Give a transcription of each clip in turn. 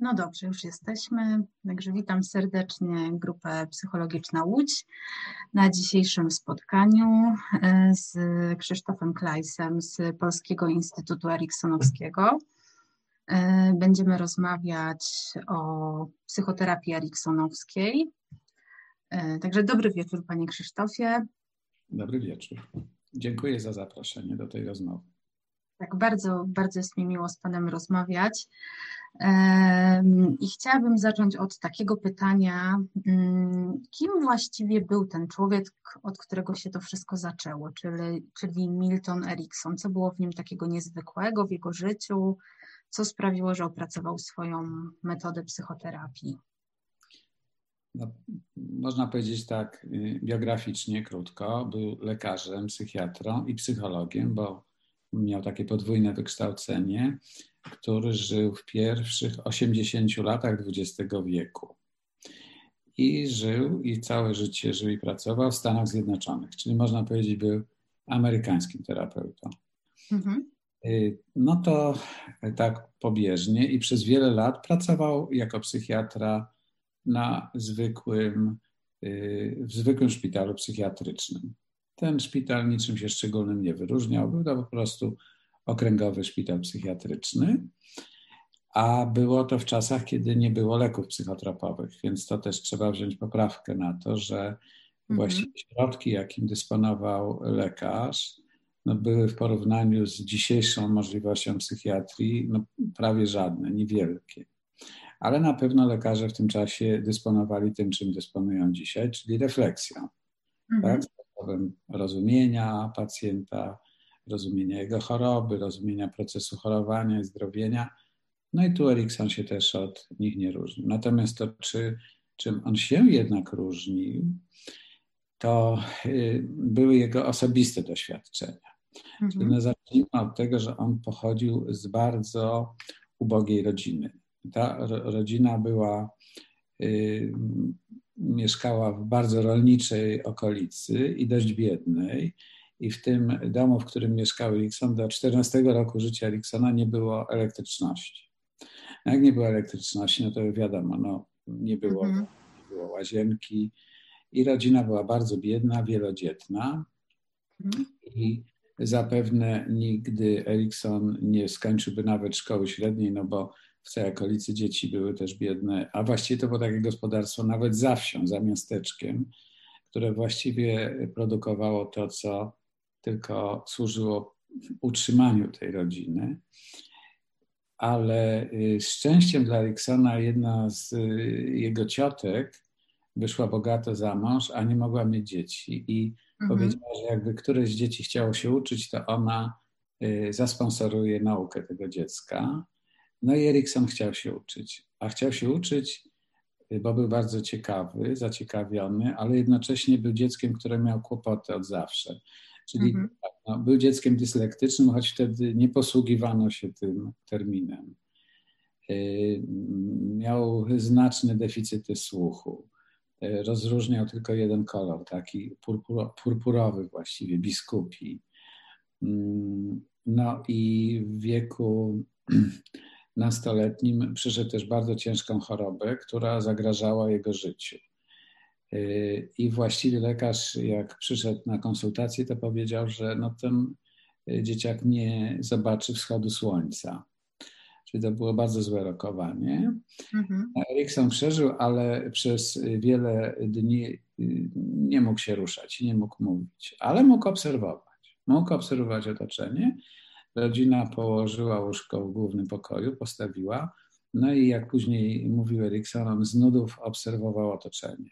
No dobrze, już jesteśmy. Także witam serdecznie grupę Psychologiczna Łódź na dzisiejszym spotkaniu e, z Krzysztofem Klejsem z Polskiego Instytutu Eriksonowskiego. E, będziemy rozmawiać o psychoterapii eriksonowskiej. E, także dobry wieczór, panie Krzysztofie. Dobry wieczór. Dziękuję za zaproszenie do tej rozmowy. Tak, bardzo, bardzo jest mi miło z Panem rozmawiać. I chciałabym zacząć od takiego pytania, mm, kim właściwie był ten człowiek, od którego się to wszystko zaczęło, czyli, czyli Milton Erickson? Co było w nim takiego niezwykłego w jego życiu? Co sprawiło, że opracował swoją metodę psychoterapii? No, można powiedzieć tak y, biograficznie, krótko. Był lekarzem, psychiatrą i psychologiem, bo miał takie podwójne wykształcenie, który żył w pierwszych 80 latach XX wieku. I żył, i całe życie żył i pracował w Stanach Zjednoczonych, czyli można powiedzieć, był amerykańskim terapeutą. Mhm. Y, no to tak pobieżnie i przez wiele lat pracował jako psychiatra na zwykłym, y, w zwykłym szpitalu psychiatrycznym. Ten szpital niczym się szczególnym nie wyróżniał, był to po prostu okręgowy szpital psychiatryczny, a było to w czasach, kiedy nie było leków psychotropowych, więc to też trzeba wziąć poprawkę na to, że mhm. właściwie środki, jakim dysponował lekarz, no były w porównaniu z dzisiejszą możliwością psychiatrii no prawie żadne, niewielkie. Ale na pewno lekarze w tym czasie dysponowali tym, czym dysponują dzisiaj, czyli refleksją. Mhm. Tak? Sposobem rozumienia pacjenta, rozumienia jego choroby, rozumienia procesu chorowania i zdrowienia. No i tu Erikson się też od nich nie różni. Natomiast to, czy, czym on się jednak różnił, to y, były jego osobiste doświadczenia. Mhm. No zacznijmy od tego, że on pochodził z bardzo ubogiej rodziny. Ta rodzina była y, mieszkała w bardzo rolniczej okolicy i dość biednej. I w tym domu, w którym mieszkał Erikson, do 14 roku życia Eriksona nie było elektryczności. Jak nie było elektryczności, no to wiadomo, no, nie, było, mhm. nie było łazienki i rodzina była bardzo biedna, wielodzietna. Mhm. I zapewne nigdy Erikson nie skończyłby nawet szkoły średniej, no bo w całej okolicy dzieci były też biedne, a właściwie to było takie gospodarstwo nawet za wsią, za miasteczkiem, które właściwie produkowało to, co tylko służyło utrzymaniu tej rodziny. Ale y, szczęściem dla Eriksona jedna z y, jego ciotek wyszła bogato za mąż, a nie mogła mieć dzieci. I mhm. powiedziała, że jakby któreś z dzieci chciało się uczyć, to ona y, zasponsoruje naukę tego dziecka. No i Erikson chciał się uczyć, a chciał się uczyć, bo był bardzo ciekawy, zaciekawiony, ale jednocześnie był dzieckiem, które miał kłopoty od zawsze. Czyli mhm. no, był dzieckiem dyslektycznym, choć wtedy nie posługiwano się tym terminem. Y, miał znaczne deficyty słuchu. Y, rozróżniał tylko jeden kolor, taki purpurowy właściwie, biskupi. Mm, no i w wieku nastoletnim przyszedł też bardzo ciężką chorobę, która zagrażała jego życiu. Y, I właściwie lekarz, jak przyszedł na konsultację, to powiedział, że no ten dzieciak nie zobaczy wschodu słońca. Czyli to było bardzo złe rokowanie. Mhm. Erikson przeżył, ale przez wiele dni y, nie mógł się ruszać, nie mógł mówić, ale mógł obserwować. Mógł obserwować otoczenie Rodzina położyła łóżko w głównym pokoju, postawiła. No i jak później mówił Erikson, on z nudów obserwował otoczenie.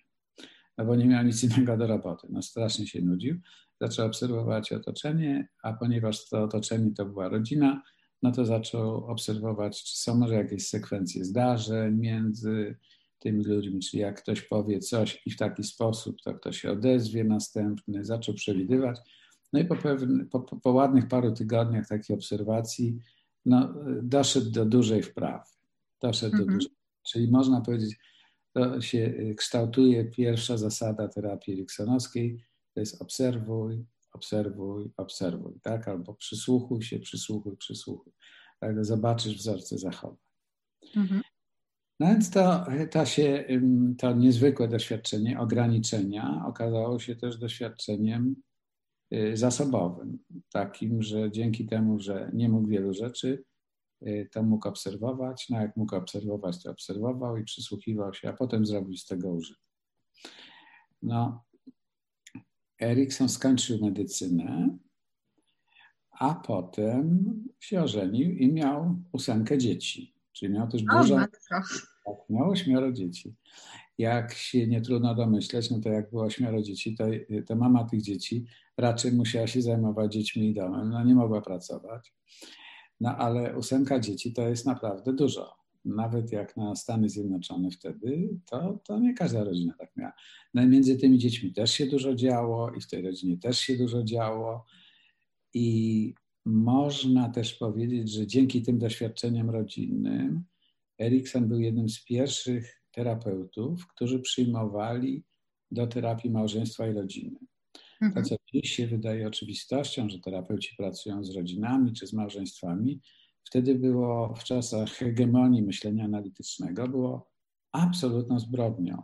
No bo nie miał nic innego do roboty. No strasznie się nudził. Zaczął obserwować otoczenie, a ponieważ to otoczenie to była rodzina, no to zaczął obserwować, czy są może jakieś sekwencje zdarzeń między tymi ludźmi, czy jak ktoś powie coś i w taki sposób, to ktoś się odezwie następny, zaczął przewidywać. No i po, pewne, po, po ładnych paru tygodniach takiej obserwacji no, doszedł do dużej wprawy. Doszedł mhm. do dużej, czyli można powiedzieć, to się kształtuje pierwsza zasada terapii eriksonowskiej, to jest obserwuj, obserwuj, obserwuj, tak? Albo przysłuchuj się, przysłuchuj, przysłuchuj. Tak? Zobaczysz wzorce zachowań. Mhm. No więc to, to, się, to niezwykłe doświadczenie ograniczenia okazało się też doświadczeniem y, zasobowym. Takim, że dzięki temu, że nie mógł wielu rzeczy, y, to mógł obserwować. No jak mógł obserwować, to obserwował i przysłuchiwał się, a potem zrobił z tego użytek. No, Erikson skończył medycynę, a potem się ożenił i miał ósemkę dzieci. Czyli miał też dużo. Tak, miał ośmioro dzieci. Jak się nie trudno domyśleć, no to jak było ośmioro dzieci, to, to mama tych dzieci raczej musiała się zajmować dziećmi i domem. No nie mogła pracować. No ale ósemka dzieci to jest naprawdę dużo. Nawet jak na Stany Zjednoczone wtedy, to, to nie każda rodzina tak miała. No między tymi dziećmi też się dużo działo i w tej rodzinie też się dużo działo. I można też powiedzieć, że dzięki tym doświadczeniom rodzinnym Erikson był jednym z pierwszych terapeutów, którzy przyjmowali do terapii małżeństwa i rodziny. Mhm. To, co dziś się wydaje oczywistością, że terapeuci pracują z rodzinami czy z małżeństwami, wtedy było w czasach hegemonii myślenia analitycznego, było absolutną zbrodnią,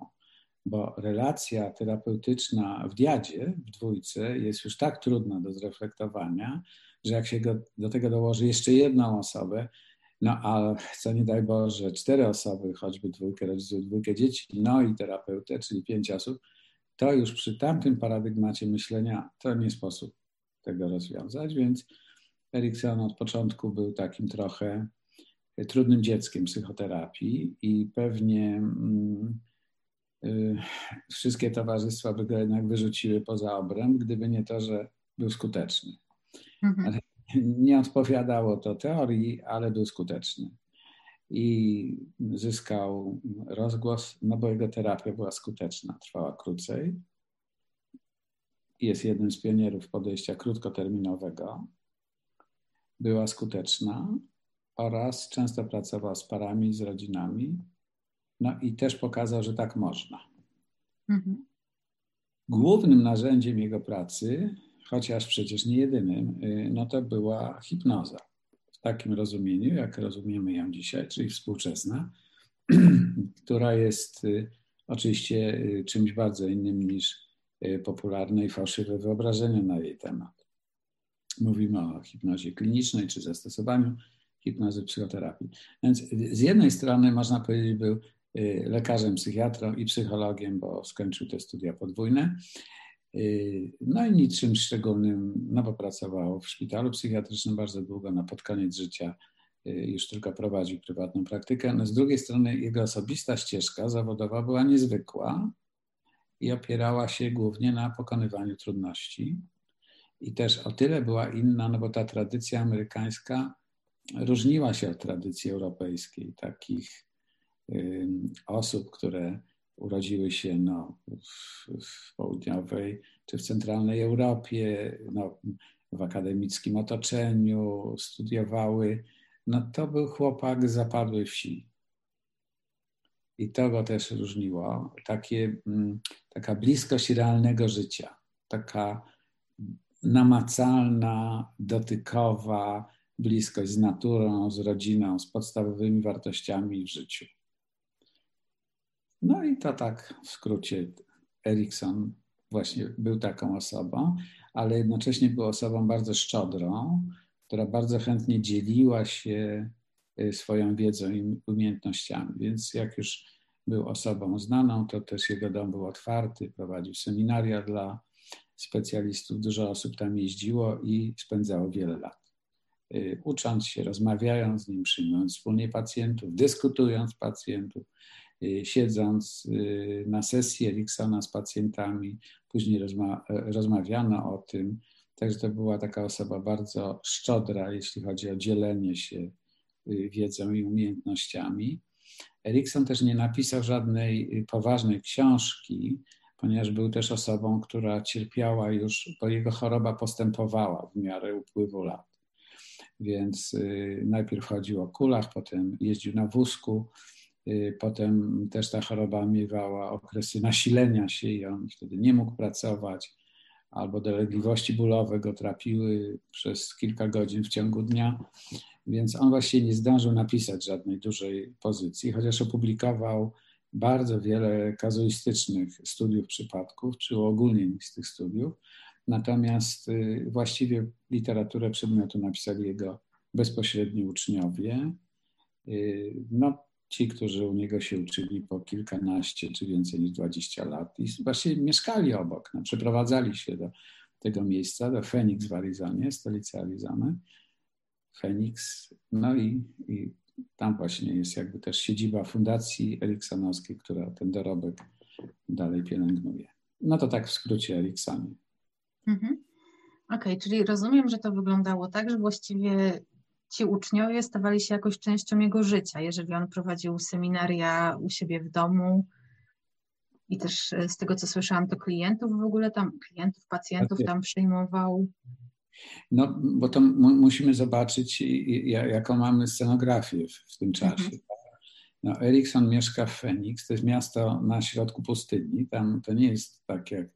bo relacja terapeutyczna w diadzie, w dwójce, jest już tak trudna do zreflektowania, że jak się go, do tego dołoży jeszcze jedną osobę, no a co nie daj Boże, cztery osoby, choćby dwójkę rodziców, dwójkę dzieci, no i terapeutę, czyli pięć osób, to już przy tamtym paradygmacie myślenia to nie sposób tego rozwiązać, więc Erikson od początku był takim trochę trudnym dzieckiem psychoterapii i pewnie mm, y, wszystkie towarzystwa by go jednak wyrzuciły poza obręb, gdyby nie to, że był skuteczny. Mhm. Nie odpowiadało to teorii, ale był skuteczny. I zyskał rozgłos, no bo jego terapia była skuteczna, trwała krócej. Jest jednym z pionierów podejścia krótkoterminowego. Była skuteczna oraz często pracował z parami, z rodzinami. No i też pokazał, że tak można. Mhm. Głównym narzędziem jego pracy chociaż przecież nie jedynym, y, no to była hipnoza. W takim rozumieniu, jak rozumiemy ją dzisiaj, czyli współczesna, która jest y, oczywiście y, czymś bardzo innym niż popularne i fałszywe wyobrażenie na jej temat. Mówimy o hipnozie klinicznej czy zastosowaniu hipnozy psychoterapii. Więc z jednej strony można powiedzieć, był lekarzem, psychiatrą i psychologiem, bo skończył te studia podwójne. Y, no i niczym szczególnym, no bo pracował w szpitalu psychiatrycznym bardzo długo, na pod koniec życia y, już tylko prowadził prywatną praktykę. No z drugiej strony jego osobista ścieżka zawodowa była niezwykła i opierała się głównie na pokonywaniu trudności. I też o tyle była inna, no bo ta tradycja amerykańska różniła się od tradycji europejskiej, takich osób, które urodziły się no, w, w południowej czy w centralnej Europie, no, w akademickim otoczeniu, studiowały, no to był chłopak z zapadłej wsi. I to go też różniło. Takie, mm, taka bliskość realnego życia, taka namacalna, dotykowa bliskość z naturą, z rodziną, z podstawowymi wartościami w życiu. No i to tak w skrócie Erikson właśnie był taką osobą, ale jednocześnie był osobą bardzo szczodrą, która bardzo chętnie dzieliła się y, swoją wiedzą i umiejętnościami. Więc jak już był osobą znaną, to też jego dom był otwarty, prowadził seminaria dla specjalistów, dużo osób tam jeździło i spędzało wiele lat. Y, ucząc się, rozmawiając z nim, przyjmując wspólnie pacjentów, dyskutując pacjentów, Y, siedząc y, na sesji Eriksona z pacjentami, później rozma rozmawiano o tym. Także to była taka osoba bardzo szczodra, jeśli chodzi o dzielenie się y, wiedzą i umiejętnościami. Erikson też nie napisał żadnej poważnej książki, ponieważ był też osobą, która cierpiała już, bo jego choroba postępowała w miarę upływu lat. Więc najpierw chodził o kulach, potem jeździł na wózku, Y, potem też ta choroba miewała okresy nasilenia się i on wtedy nie mógł pracować, albo dolegliwości bólowe go trapiły przez kilka godzin w ciągu dnia. Więc on właściwie nie zdążył napisać żadnej dużej pozycji, chociaż opublikował bardzo wiele kazuistycznych studiów przypadków, czy uogólnień z tych studiów. Natomiast y, właściwie literaturę przedmiotu napisali jego bezpośredni uczniowie. Y, no, ci, którzy u niego się uczyli po kilkanaście czy więcej niż dwadzieścia lat i właściwie mieszkali obok, no, przeprowadzali się do tego miejsca, do Phoenix w Arizonie, stolicy Arizony. Phoenix, no i, i tam właśnie jest jakby też siedziba Fundacji Eriksonowskiej, która ten dorobek dalej pielęgnuje. No to tak w skrócie Eriksonie. Mhm. Okej, okay, czyli rozumiem, że to wyglądało tak, że właściwie ci uczniowie stawali się jakoś częścią jego życia, jeżeli on prowadził seminaria u siebie w domu i też e, z tego, co słyszałam, to klientów w ogóle tam, klientów, pacjentów tam przyjmował. No, bo to musimy zobaczyć, jaką mamy scenografię w, w tym czasie. Mhm. No, Erikson mieszka w Phoenix, to jest miasto na środku pustyni. Tam to nie jest tak jak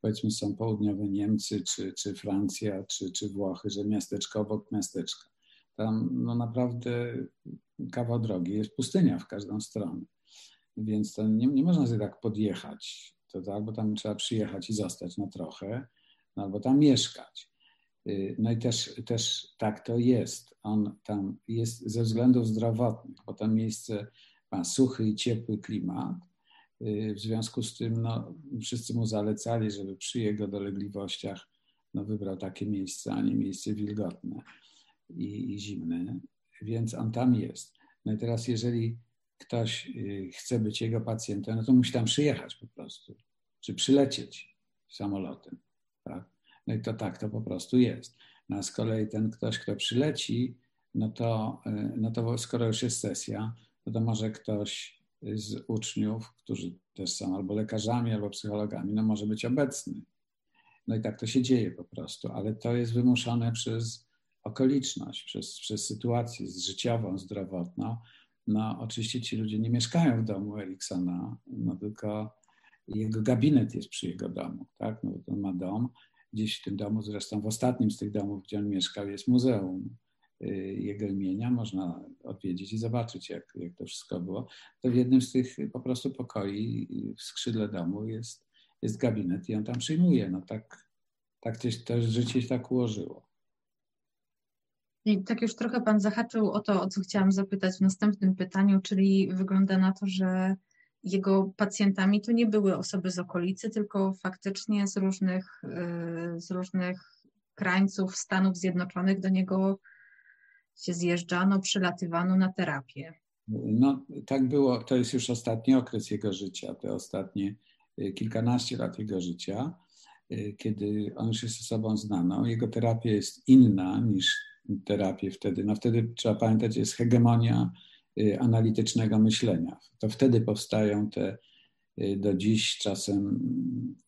powiedzmy są południowe Niemcy, czy, czy Francja, czy, czy Włochy, że miasteczko obok miasteczka. Tam no naprawdę kawał drogi, jest pustynia w każdą stronę. Więc to nie, nie można sobie tak podjechać. To, to albo tam trzeba przyjechać i zostać na trochę, no albo tam mieszkać. Y, no i też, też tak to jest. On tam jest ze względów zdrowotnych, bo tam miejsce ma suchy i ciepły klimat. Y, w związku z tym no, wszyscy mu zalecali, żeby przy jego dolegliwościach no, wybrał takie miejsce, a nie miejsce wilgotne i, i zimne. Więc on tam jest. No i teraz, jeżeli ktoś y, chce być jego pacjentem, no to musi tam przyjechać po prostu, czy przylecieć samolotem. Tak? No i to tak to po prostu jest. No a z kolei ten ktoś, kto przyleci, no to, y, no to skoro już jest sesja, no to może ktoś z uczniów, którzy też są albo lekarzami, albo psychologami, no może być obecny. No i tak to się dzieje po prostu, ale to jest wymuszone przez okoliczność, przez, przez sytuację życiową, zdrowotną. No oczywiście ci ludzie nie mieszkają w domu Eriksona, no tylko jego gabinet jest przy jego domu, tak? No, on ma dom, gdzieś w tym domu, zresztą w ostatnim z tych domów, gdzie on mieszkał, jest muzeum y, jego imienia. Można odwiedzić i zobaczyć, jak, jak to wszystko było. To w jednym z tych po prostu pokoi w skrzydle domu jest, jest gabinet i on tam przyjmuje. No tak, tak to życie się tak ułożyło. I tak już trochę Pan zahaczył o to, o co chciałam zapytać w następnym pytaniu, czyli wygląda na to, że jego pacjentami to nie były osoby z okolicy, tylko faktycznie z różnych, y, z różnych krańców Stanów Zjednoczonych do niego się zjeżdżano, przylatywano na terapię. No tak było, to jest już ostatni okres jego życia, te ostatnie y, kilkanaście lat jego życia, y, kiedy on już jest osobą znaną. Jego terapia jest inna niż terapię wtedy. No wtedy trzeba pamiętać, jest hegemonia y, analitycznego myślenia. To wtedy powstają te y, do dziś czasem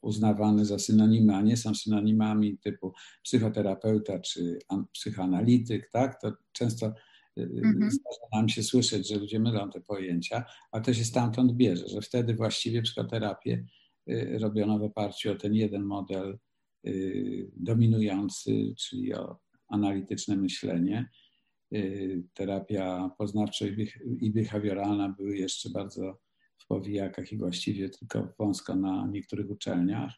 uznawane za synonimy, a nie są synonimami typu psychoterapeuta czy psychoanalityk, tak? To często y, mhm. nam się słyszeć, że ludzie mylą te pojęcia, a to się stamtąd bierze, że wtedy właściwie psychoterapię robiono w oparciu o ten jeden model dominujący, czyli o analityczne myślenie. Y, terapia poznawcza i behawioralna były jeszcze bardzo w powijakach i właściwie tylko wąsko na niektórych uczelniach.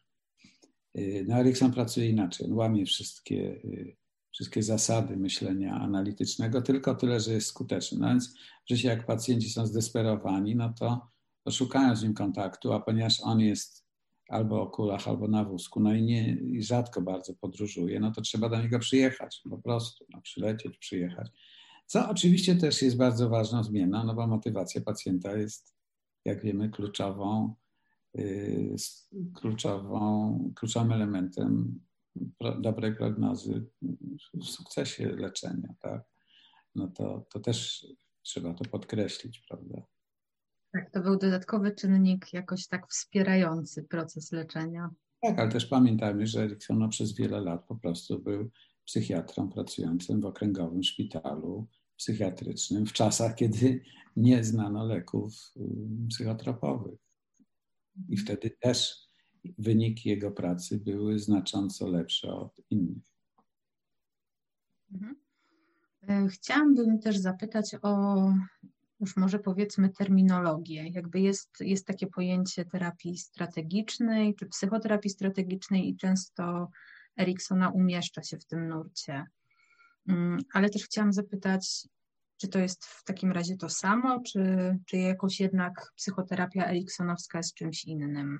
Y, no, Erikson pracuje inaczej. On łamie wszystkie, y, wszystkie zasady myślenia analitycznego, tylko tyle, że jest skuteczny. No więc że się jak pacjenci są zdesperowani, no to, to szukają z nim kontaktu, a ponieważ on jest albo o kulach, albo na wózku, no i, nie, i rzadko bardzo podróżuje, no to trzeba do niego przyjechać, po prostu, no, przylecieć, przyjechać. Co oczywiście też jest bardzo ważną zmianą, no bo motywacja pacjenta jest, jak wiemy, kluczową, yy, kluczową, kluczowym elementem pro, dobrej prognozy w sukcesie leczenia, tak? No to, to też trzeba to podkreślić, prawda? Tak, to był dodatkowy czynnik jakoś tak wspierający proces leczenia. Tak, ale też pamiętajmy, że Erikson przez wiele lat po prostu był psychiatrą pracującym w okręgowym szpitalu psychiatrycznym w czasach, kiedy nie znano leków um, psychotropowych. I wtedy też wyniki jego pracy były znacząco lepsze od innych. Mhm. E, chciałabym też zapytać o już może powiedzmy terminologię. Jakby jest, jest takie pojęcie terapii strategicznej czy psychoterapii strategicznej i często Eriksona umieszcza się w tym nurcie. Mm, ale też chciałam zapytać, czy to jest w takim razie to samo, czy, czy jakoś jednak psychoterapia eriksonowska jest czymś innym?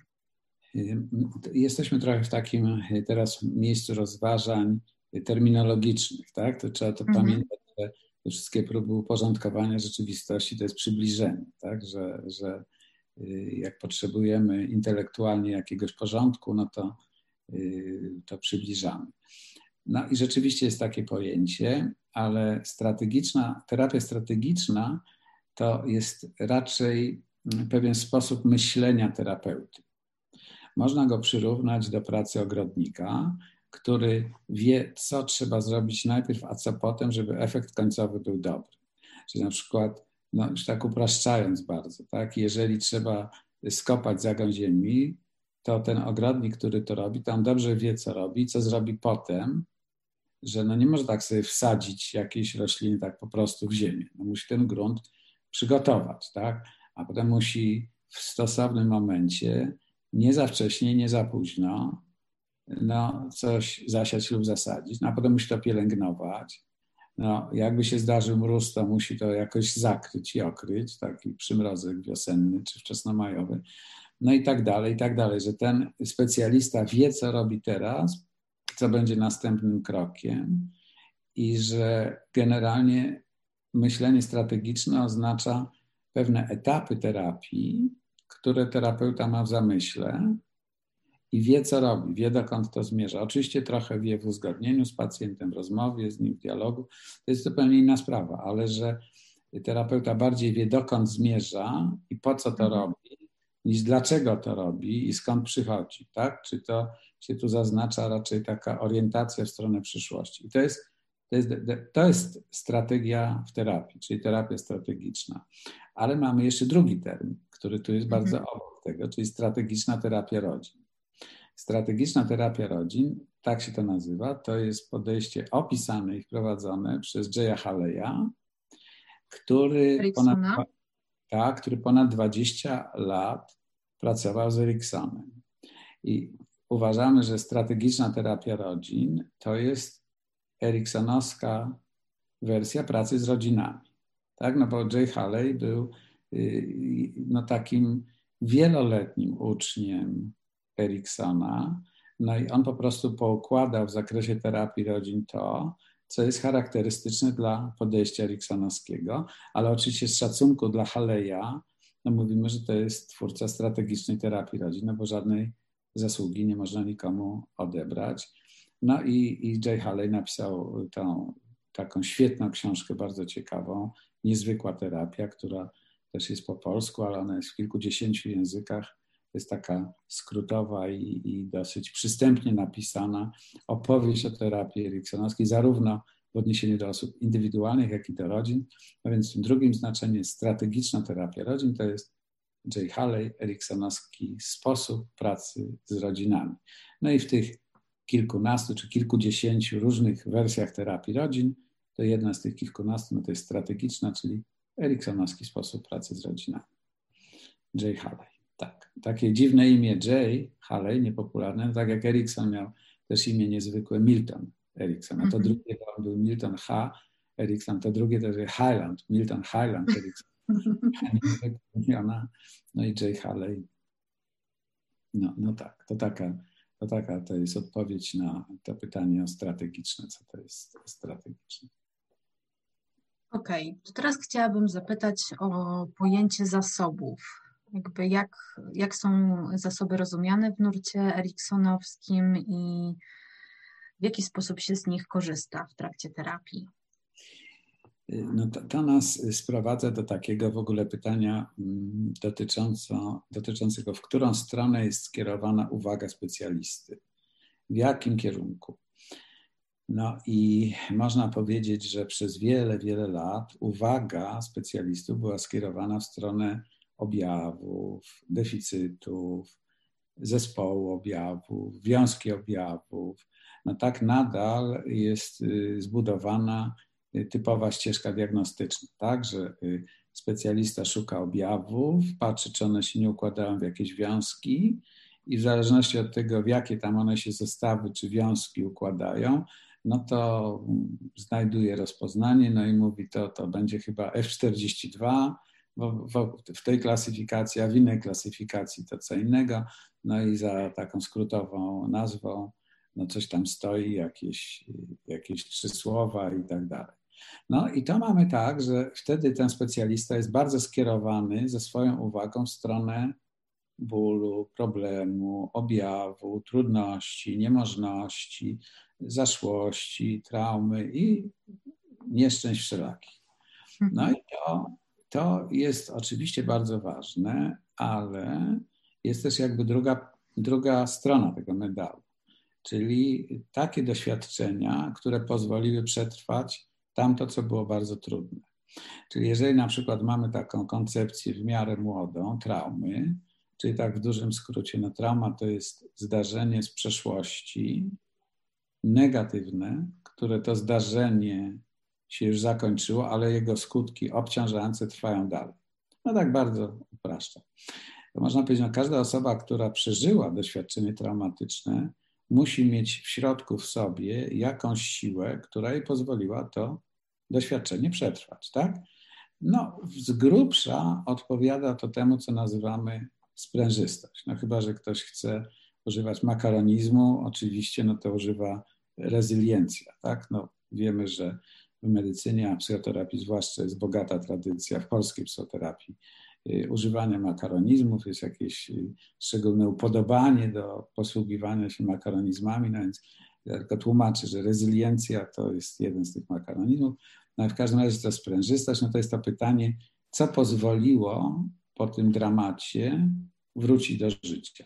Jesteśmy trochę w takim teraz miejscu rozważań terminologicznych, tak? To trzeba to mhm. pamiętać, że te wszystkie próby uporządkowania rzeczywistości to jest przybliżenie, tak? Że, że y, jak potrzebujemy intelektualnie jakiegoś porządku, no to, y, to przybliżamy. No i rzeczywiście jest takie pojęcie, ale strategiczna, terapia strategiczna to jest raczej pewien sposób myślenia terapeuty. Można go przyrównać do pracy ogrodnika, który wie, co trzeba zrobić najpierw, a co potem, żeby efekt końcowy był dobry. Czyli na przykład, no już tak upraszczając bardzo, tak, jeżeli trzeba skopać zagą ziemi, to ten ogrodnik, który to robi, tam dobrze wie, co robi, co zrobi potem, że no nie może tak sobie wsadzić jakiejś rośliny tak po prostu w ziemię. No musi ten grunt przygotować, tak? A potem musi w stosownym momencie, nie za wcześnie, nie za późno, no, coś zasiać lub zasadzić, no, a potem musi to pielęgnować. No, jakby się zdarzył mróz, to musi to jakoś zakryć i okryć, taki przymrozek wiosenny czy wczesnomajowy, no i tak dalej, i tak dalej, że ten specjalista wie, co robi teraz, co będzie następnym krokiem i że generalnie myślenie strategiczne oznacza pewne etapy terapii, które terapeuta ma w zamyśle i wie, co robi, wie, dokąd to zmierza. Oczywiście trochę wie w uzgodnieniu z pacjentem, w rozmowie z nim, w dialogu. To jest zupełnie inna sprawa, ale że terapeuta bardziej wie, dokąd zmierza i po co to mhm. robi, niż dlaczego to robi i skąd przychodzi, tak? Czy to się tu zaznacza raczej taka orientacja w stronę przyszłości. I to jest, to jest, to jest strategia w terapii, czyli terapia strategiczna. Ale mamy jeszcze drugi termin, który tu jest mhm. bardzo obok tego, czyli strategiczna terapia rodzin. Strategiczna terapia rodzin, tak się to nazywa, to jest podejście opisane i wprowadzone przez Jaya Haleya, który ponad, tak, który ponad 20 lat pracował z Eriksonem. I uważamy, że strategiczna terapia rodzin to jest eriksonowska wersja pracy z rodzinami. Tak? No bo Jay Haley był y, no, takim wieloletnim uczniem Eriksona. No i on po prostu poukładał w zakresie terapii rodzin to, co jest charakterystyczne dla podejścia eriksonowskiego, ale oczywiście z szacunku dla Haleya, no mówimy, że to jest twórca strategicznej terapii rodzin, no bo żadnej zasługi nie można nikomu odebrać. No i, i Jay Haley napisał tą taką świetną książkę, bardzo ciekawą, Niezwykła terapia, która też jest po polsku, ale ona jest w kilkudziesięciu językach. Jest taka skrótowa i, i dosyć przystępnie napisana opowieść o terapii eriksonowskiej, zarówno w odniesieniu do osób indywidualnych, jak i do rodzin. A więc w drugim znaczeniu jest strategiczna terapia rodzin, to jest J. Haley, eriksonowski sposób pracy z rodzinami. No i w tych kilkunastu czy kilkudziesięciu różnych wersjach terapii rodzin, to jedna z tych kilkunastu no to jest strategiczna, czyli eriksonowski sposób pracy z rodzinami. J. Haley. Tak. Takie dziwne imię J. Haley, niepopularne, tak jak Erikson miał też imię niezwykłe Milton Erikson, a to -hmm. drugie to był Milton H. Erikson, to drugie to jest Highland, Milton Highland Erikson no i Jay Haley. No, no tak, to taka, to taka to jest odpowiedź na to pytanie o strategiczne, co to jest strategiczne. Okej, okay. to teraz chciałabym zapytać o pojęcie zasobów. Jakby jak, jak są zasoby rozumiane w nurcie eriksonowskim i w jaki sposób się z nich korzysta w trakcie terapii? no to, to, nas sprowadza do takiego w ogóle pytania mm, dotycząco, dotyczącego, w którą stronę jest skierowana uwaga specjalisty, w jakim kierunku. No i można powiedzieć, że przez wiele, wiele lat uwaga specjalistów była skierowana w stronę objawów, deficytów, zespołu objawów, wiązki objawów. No tak nadal jest y, zbudowana typowa ścieżka diagnostyczna, tak, że specjalista szuka objawów, patrzy, czy one się nie układają w jakieś wiązki i w zależności od tego, w jakie tam one się zestawy czy wiązki układają, no to znajduje rozpoznanie, no i mówi to, to będzie chyba F42 w, tej klasyfikacji, a w innej klasyfikacji to co innego, no i za taką skrótową nazwą no coś tam stoi, jakieś, jakieś trzy słowa i tak dalej. No i to mamy tak, że wtedy ten specjalista jest bardzo skierowany ze swoją uwagą w stronę bólu, problemu, objawu, trudności, niemożności, zaszłości, traumy i nieszczęść wszelakich. No i to, to jest oczywiście bardzo ważne, ale jest też jakby druga, druga strona tego medalu, czyli takie doświadczenia, które pozwoliły przetrwać tamto, co było bardzo trudne. Czyli jeżeli na przykład mamy taką koncepcję w miarę młodą, traumy, czyli tak w dużym skrócie, no trauma to jest zdarzenie z przeszłości negatywne, które to zdarzenie się już zakończyło, ale jego skutki obciążające trwają dalej. No tak bardzo upraszczam. Można powiedzieć, że no każda osoba, która przeżyła doświadczenie traumatyczne, musi mieć w środku w sobie jakąś siłę, która jej pozwoliła to doświadczenie przetrwać, tak? No, z grubsza odpowiada to temu, co nazywamy sprężystość. No chyba, że ktoś chce używać makaronizmu, oczywiście, no to używa rezyliencja, tak? No, wiemy, że w medycynie, a psychoterapii zwłaszcza jest bogata tradycja w polskiej psychoterapii y, używania makaronizmów, jest jakieś y, szczególne upodobanie do posługiwania się makaronizmami, no więc tylko tłumaczę, że rezyliencja to jest jeden z tych makaronizmów. No w każdym razie to sprężystość, no to jest to pytanie, co pozwoliło po tym dramacie wrócić do życia.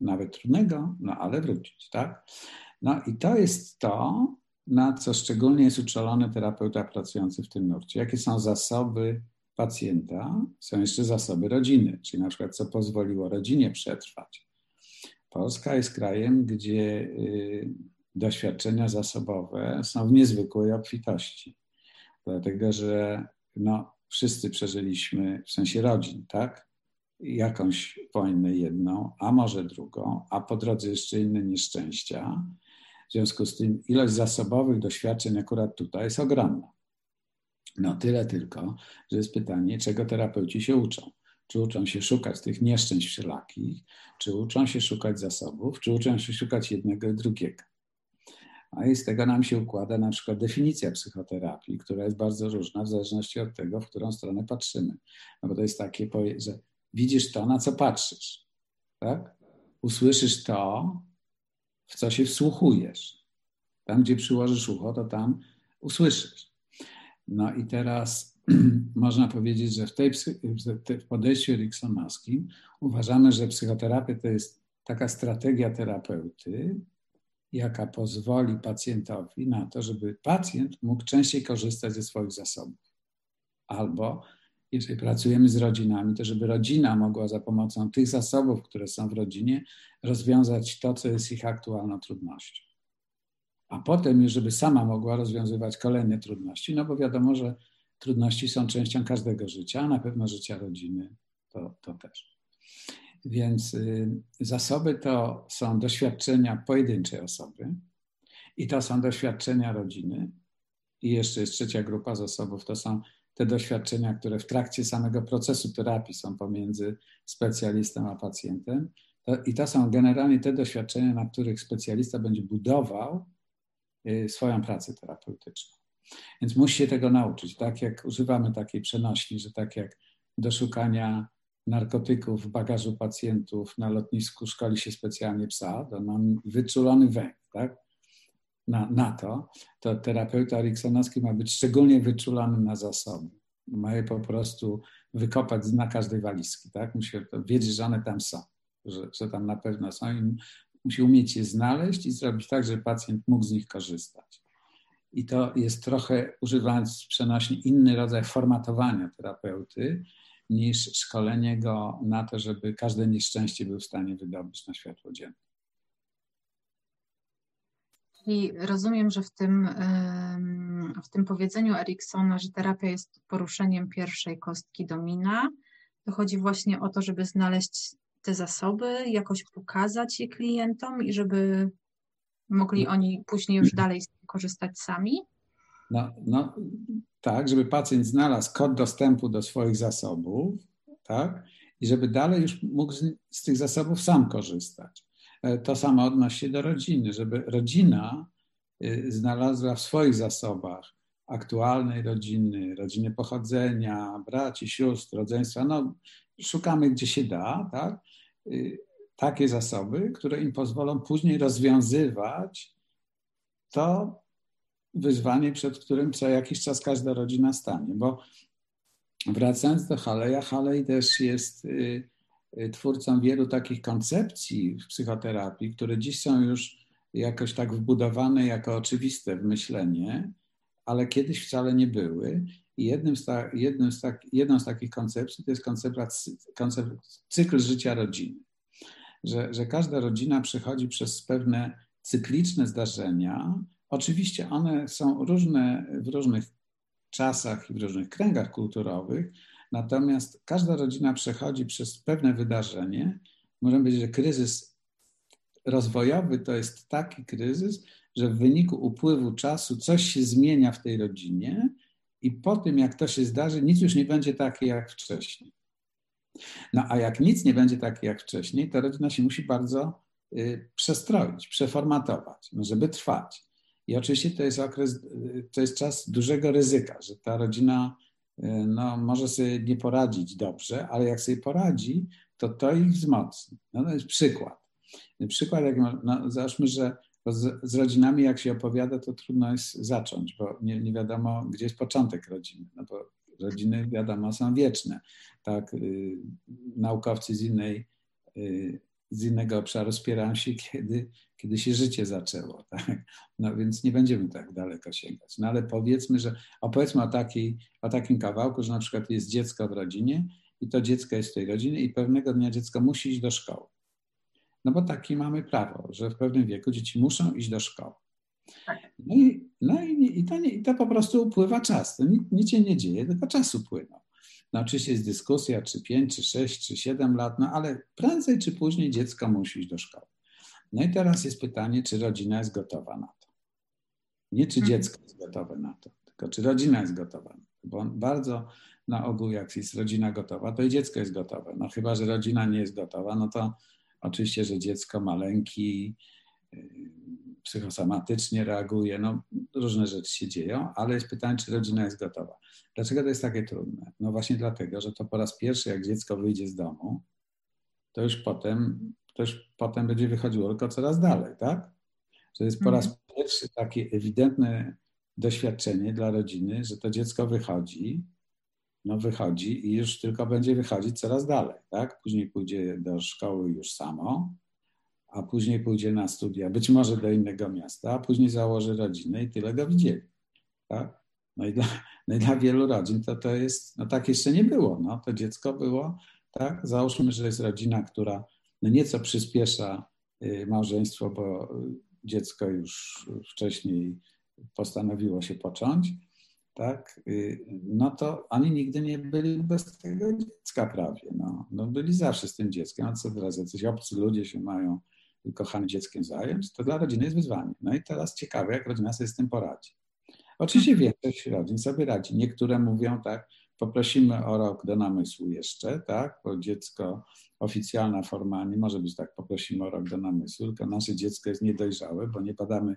Nawet trudnego, no ale wrócić, tak? No i to jest to, na co szczególnie jest uczulony terapeuta pracujący w tym nurcie. Jakie są zasoby pacjenta? Są jeszcze zasoby rodziny, czyli na przykład co pozwoliło rodzinie przetrwać. Polska jest krajem, gdzie y, doświadczenia zasobowe są w niezwykłej obfitości dlatego że no, wszyscy przeżyliśmy, w sensie rodzin, tak? Jakąś wojnę jedną, a może drugą, a po drodze jeszcze inne nieszczęścia. W związku z tym ilość zasobowych doświadczeń akurat tutaj jest ogromna. No tyle tylko, że jest pytanie, czego terapeuci się uczą. Czy uczą się szukać tych nieszczęść wszelakich, czy uczą się szukać zasobów, czy uczą się szukać jednego i drugiego. A i z tego nam się układa na przykład definicja psychoterapii, która jest bardzo różna w zależności od tego, w którą stronę patrzymy. No bo to jest takie, że widzisz to, na co patrzysz. Tak? Usłyszysz to, w co się wsłuchujesz. Tam, gdzie przyłożysz ucho, to tam usłyszysz. No i teraz można powiedzieć, że w, tej, w podejściu eriksonowskim uważamy, że psychoterapia to jest taka strategia terapeuty, jaka pozwoli pacjentowi na to, żeby pacjent mógł częściej korzystać ze swoich zasobów. Albo jeżeli pracujemy z rodzinami, to żeby rodzina mogła za pomocą tych zasobów, które są w rodzinie, rozwiązać to, co jest ich aktualną trudnością. A potem już, żeby sama mogła rozwiązywać kolejne trudności, no bo wiadomo, że trudności są częścią każdego życia, a na pewno życia rodziny to, to też. Więc y, zasoby to są doświadczenia pojedynczej osoby i to są doświadczenia rodziny. I jeszcze jest trzecia grupa zasobów, to są te doświadczenia, które w trakcie samego procesu terapii są pomiędzy specjalistą a pacjentem. I to są generalnie te doświadczenia, na których specjalista będzie budował y, swoją pracę terapeutyczną. Więc musi się tego nauczyć. Tak jak używamy takiej przenośni, że tak jak do szukania narkotyków w bagażu pacjentów na lotnisku szkoli się specjalnie psa, to mam wyczulony węch, tak? Na, na to, to terapeuta eriksonowski ma być szczególnie wyczulony na zasoby. Ma je po prostu wykopać na każdej walizki, tak? Musi wiedzieć, że one tam są, że, że tam na pewno są i musi umieć je znaleźć i zrobić tak, żeby pacjent mógł z nich korzystać. I to jest trochę, używając przenośnie, inny rodzaj formatowania terapeuty, niż szkolenie go na to, żeby każde nieszczęście był w stanie wydobyć na światło dzienne. Czyli rozumiem, że w tym, w tym powiedzeniu Eriksona, że terapia jest poruszeniem pierwszej kostki domina, to chodzi właśnie o to, żeby znaleźć te zasoby, jakoś pokazać je klientom i żeby mogli no. oni później już dalej korzystać sami? No, no tak, żeby pacjent znalazł kod dostępu do swoich zasobów, tak, i żeby dalej już mógł z, z tych zasobów sam korzystać. E, to samo odnosi się do rodziny, żeby rodzina y, znalazła w swoich zasobach aktualnej rodziny, rodziny pochodzenia, braci, sióstr, rodzeństwa, no szukamy gdzie się da, tak? Y, takie zasoby, które im pozwolą później rozwiązywać to wyzwanie, przed którym co jakiś czas każda rodzina stanie. Bo wracając do Haleja, Halej też jest y, twórcą wielu takich koncepcji w psychoterapii, które dziś są już jakoś tak wbudowane jako oczywiste w myślenie, ale kiedyś wcale nie były. I jednym z, ta, jednym z tak, jedną z takich koncepcji to jest koncept, koncept cykl życia rodziny. Że, że każda rodzina przechodzi przez pewne cykliczne zdarzenia. Oczywiście one są różne w różnych czasach i w różnych kręgach kulturowych, natomiast każda rodzina przechodzi przez pewne wydarzenie. Możemy powiedzieć, że kryzys rozwojowy to jest taki kryzys, że w wyniku upływu czasu coś się zmienia w tej rodzinie i po tym, jak to się zdarzy, nic już nie będzie takie jak wcześniej. No a jak nic nie będzie takie jak wcześniej, to rodzina się musi bardzo y, przestroić, przeformatować, no, żeby trwać. I oczywiście to jest okres, y, to jest czas dużego ryzyka, że ta rodzina no, może sobie nie poradzić dobrze, ale jak sobie poradzi, to to ich wzmocni. No, to jest przykład. Przykład, jak no, załóżmy, że z, z, rodzinami, jak się opowiada, to trudno jest zacząć, bo nie, nie wiadomo, gdzie jest początek rodziny. No bo rodziny, wiadomo, są wieczne. Tak, y, naukowcy z, innej, y, z innego obszaru spierają się, kiedy, kiedy się życie zaczęło. Tak? No więc nie będziemy tak daleko sięgać. No ale powiedzmy, że opowiedzmy o, takiej, o takim kawałku, że na przykład jest dziecko w rodzinie i to dziecko jest w tej rodzinie i pewnego dnia dziecko musi iść do szkoły. No bo takie mamy prawo, że w pewnym wieku dzieci muszą iść do szkoły. Tak. No i, no i, i, to, nie, i to po prostu upływa czas. To nic, nic się nie dzieje, tylko czas upłynął. No oczywiście jest dyskusja, czy 5, czy 6, czy 7 lat, no ale prędzej czy później dziecko musi iść do szkoły. No i teraz jest pytanie, czy rodzina jest gotowa na to. Nie czy mhm. dziecko jest gotowe na to, tylko czy rodzina jest gotowa. Bo bardzo na ogół, jak jest rodzina gotowa, to i dziecko jest gotowe. No chyba, że rodzina nie jest gotowa, no to Oczywiście, że dziecko maleńki y, psychosomatycznie reaguje, no różne rzeczy się dzieją, ale jest pytanie, czy rodzina jest gotowa. Dlaczego to jest takie trudne? No właśnie dlatego, że to po raz pierwszy, jak dziecko wyjdzie z domu, to już potem, to już potem będzie wychodziło tylko coraz dalej, tak? To jest po raz mhm. pierwszy takie ewidentne doświadczenie dla rodziny, że to dziecko wychodzi, no wychodzi i już tylko będzie wychodzić coraz dalej, tak? Później pójdzie do szkoły już samo, a później pójdzie na studia, być może do innego miasta, a później założy rodzinę i tyle go widzieli, tak? No i dla, no i dla wielu rodzin to, to jest, no tak jeszcze nie było, no to dziecko było, tak? Załóżmy, że jest rodzina, która no nieco przyspiesza y, małżeństwo, bo dziecko już wcześniej postanowiło się począć, tak, y, no to oni nigdy nie byli bez tego dziecka prawie. No, no byli zawsze z tym dzieckiem. A co teraz jacyś obcy ludzie się mają kochanym dzieckiem zająć, to dla rodziny jest wyzwanie. No i teraz ciekawe, jak rodzina sobie z tym poradzi. Oczywiście mhm. większość rodzin sobie radzi. Niektóre mówią tak, poprosimy o rok do namysłu jeszcze, tak, bo dziecko, oficjalna forma nie może być tak, poprosimy o rok do namysłu, tylko nasze dziecko jest niedojrzałe, bo nie badamy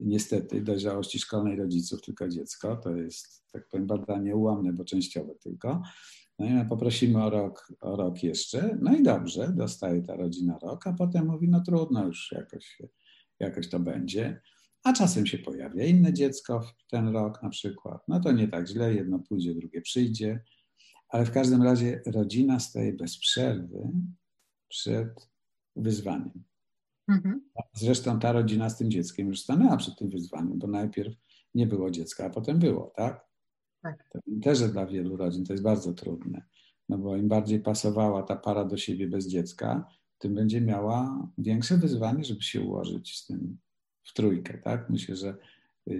niestety dojrzałości szkolnej rodziców, tylko dziecko. To jest, tak powiem, badanie ułamne, bo częściowe tylko. No i poprosimy o rok, o rok jeszcze. No i dobrze, dostaje ta rodzina rok, a potem mówi, no trudno już jakoś, jakoś to będzie. A czasem się pojawia inne dziecko w ten rok na przykład. No to nie tak źle, jedno pójdzie, drugie przyjdzie. Ale w każdym razie rodzina staje bez przerwy przed wyzwaniem. Mhm. Zresztą ta rodzina z tym dzieckiem już stanęła przed tym wyzwaniem, bo najpierw nie było dziecka, a potem było, tak? Tak. Też dla wielu rodzin to jest bardzo trudne, no bo im bardziej pasowała ta para do siebie bez dziecka, tym będzie miała większe wyzwanie, żeby się ułożyć z tym, w trójkę, tak? Myślę, że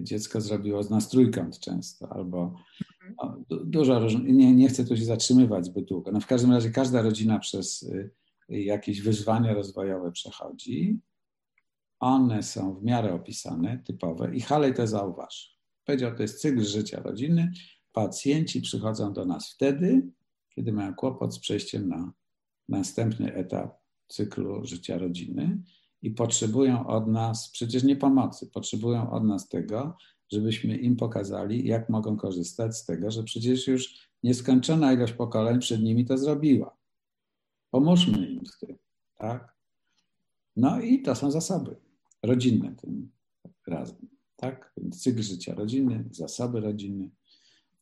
dziecko zrobiło z nas trójkąt często, albo no, dużo różnych, nie, nie chcę tu się zatrzymywać zbyt długo. No w każdym razie każda rodzina przez y, jakieś wyzwania rozwojowe przechodzi. One są w miarę opisane, typowe i Halej to zauważ. Powiedział, to jest cykl życia rodziny. Pacjenci przychodzą do nas wtedy, kiedy mają kłopot z przejściem na następny etap cyklu życia rodziny i potrzebują od nas, przecież nie pomocy, potrzebują od nas tego, żebyśmy im pokazali, jak mogą korzystać z tego, że przecież już nieskończona ilość pokoleń przed nimi to zrobiła. Pomóżmy im z tym, tak? No i to są zasoby rodzinne tym razem, tak? Cykl życia rodziny, zasoby rodziny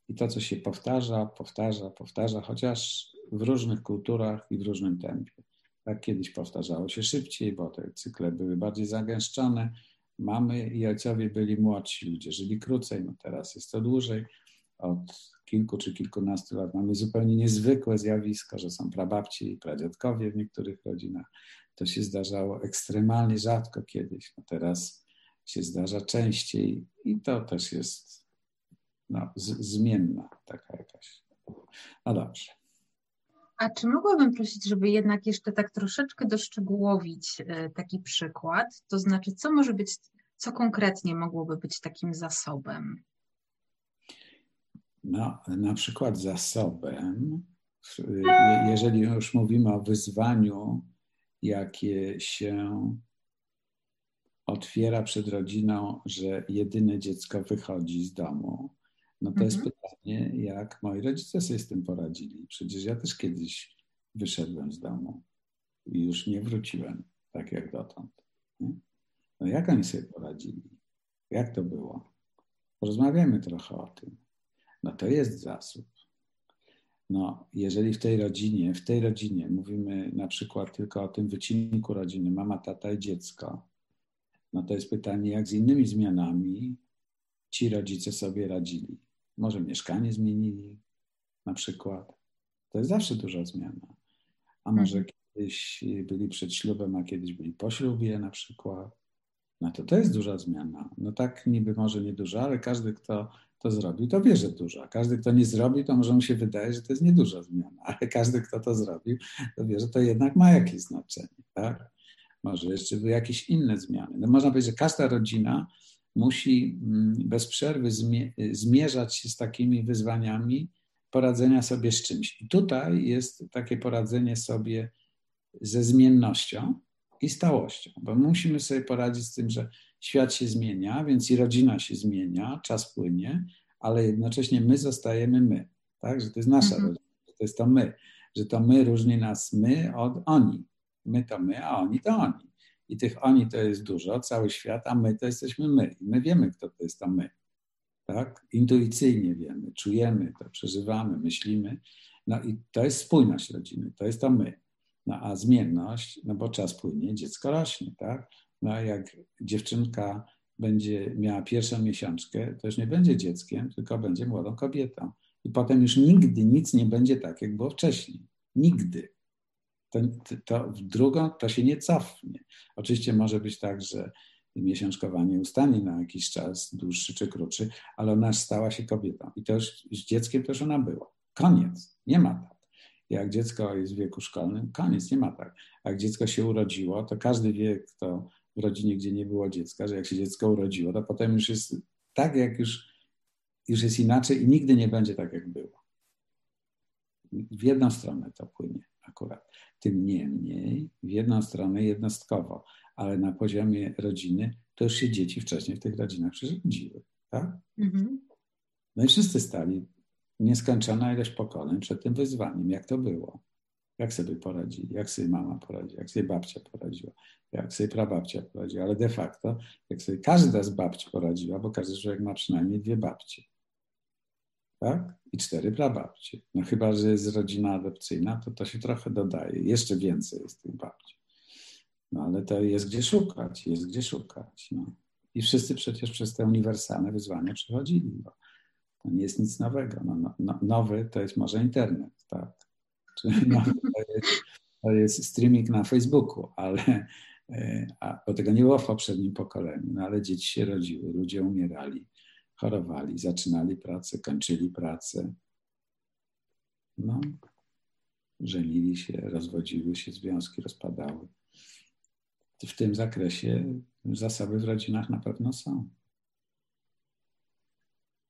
i to, co się powtarza, powtarza, powtarza, chociaż w różnych kulturach i w różnym tempie. Tak kiedyś powtarzało się szybciej, bo te cykle były bardziej zagęszczone. Mamy i ojcowie byli młodsi ludzie, żyli krócej, no teraz jest to dłużej. Od kilku czy kilkunastu lat mamy zupełnie niezwykłe zjawisko, że są prababci i pradziadkowie w niektórych rodzinach. To się zdarzało ekstremalnie rzadko kiedyś, no teraz się zdarza częściej i to też jest no, zmienna taka jakaś. No dobrze. A czy mogłabym prosić, żeby jednak jeszcze tak troszeczkę doszczegółowić e, taki przykład? To znaczy, co może być, co konkretnie mogłoby być takim zasobem? No, na przykład zasobem, jeżeli już mówimy o wyzwaniu, jakie się otwiera przed rodziną, że jedyne dziecko wychodzi z domu, no to jest mhm. pytanie, jak moi rodzice sobie z tym poradzili. Przecież ja też kiedyś wyszedłem z domu i już nie wróciłem tak jak dotąd. Nie? No jak oni sobie poradzili? Jak to było? Porozmawiamy trochę o tym. No to jest zasób. No, jeżeli w tej rodzinie, w tej rodzinie mówimy na przykład tylko o tym wycinku rodziny, mama, tata i dziecko, no to jest pytanie, jak z innymi zmianami ci rodzice sobie radzili. Może mieszkanie zmienili na przykład. To jest zawsze duża zmiana. A może mhm. kiedyś byli przed ślubem, a kiedyś byli po ślubie na przykład. No to to jest duża zmiana. No tak niby może nie duża, ale każdy, kto to zrobił, to wie, że duża. Każdy, kto nie zrobił, to może mu się wydaje, że to jest nieduża zmiana, ale każdy, kto to zrobił, to wie, że to jednak ma jakieś znaczenie, tak? Może jeszcze były jakieś inne zmiany. No można powiedzieć, że każda rodzina musi mm, bez przerwy zmierzać się z takimi wyzwaniami poradzenia sobie z czymś. I tutaj jest takie poradzenie sobie ze zmiennością i stałością, bo musimy sobie poradzić z tym, że świat się zmienia, więc i rodzina się zmienia, czas płynie, ale jednocześnie my zostajemy my, tak? Że to jest nasza mhm. rodzina, że to jest to my, że to my różni nas my od oni. My to my, a oni to oni i tych oni to jest dużo, cały świat, a my to jesteśmy my. I my wiemy, kto to jest to my. Tak? Intuicyjnie wiemy, czujemy to, przeżywamy, myślimy. No i to jest spójność rodziny, to jest to my. No a zmienność, no bo czas płynie, dziecko rośnie, tak? No jak dziewczynka będzie miała pierwszą miesiączkę, to już nie będzie dzieckiem, tylko będzie młodą kobietą. I potem już nigdy nic nie będzie tak, jak było wcześniej. Nigdy w drugą to się nie cofnie. Oczywiście może być tak, że miesiączkowanie ustanie na jakiś czas, dłuższy czy krótszy, ale ona stała się kobietą. I już z dzieckiem też ona była. Koniec. Nie ma tak. Jak dziecko jest w wieku szkolnym, koniec, nie ma tak. Jak dziecko się urodziło, to każdy wie, kto w rodzinie, gdzie nie było dziecka, że jak się dziecko urodziło, to potem już jest tak, jak już, już jest inaczej i nigdy nie będzie tak, jak było. W jedną stronę to płynie akurat. Tym niemniej w jedną stronę jednostkowo, ale na poziomie rodziny to już się dzieci wcześniej w tych rodzinach przyrządziły. Tak? Mhm. No i wszyscy stali nieskończona ilość pokoleń przed tym wyzwaniem. Jak to było? Jak sobie poradzili? Jak sobie mama poradziła? Jak sobie babcia poradziła? Jak sobie prababcia poradziła? Ale de facto, jak sobie każda z babci poradziła, bo każdy człowiek ma przynajmniej dwie babcie tak? I cztery prababcie. No chyba, że jest rodzina adopcyjna, to to się trochę dodaje. Jeszcze więcej jest tych babci. No ale to jest gdzie szukać, jest gdzie szukać. No. I wszyscy przecież przez te uniwersalne wyzwania przechodzili, bo to nie jest nic nowego. No, no, no nowy to jest może internet, tak? Czyli nowy to jest, to jest streaming na Facebooku, ale E, a, bo tego nie było w poprzednim pokoleniu, no ale dzieci się rodziły, ludzie umierali, chorowali, zaczynali pracę, kończyli pracę. No, żenili się, rozwodziły się, związki rozpadały. W tym zakresie zasoby w rodzinach na pewno są.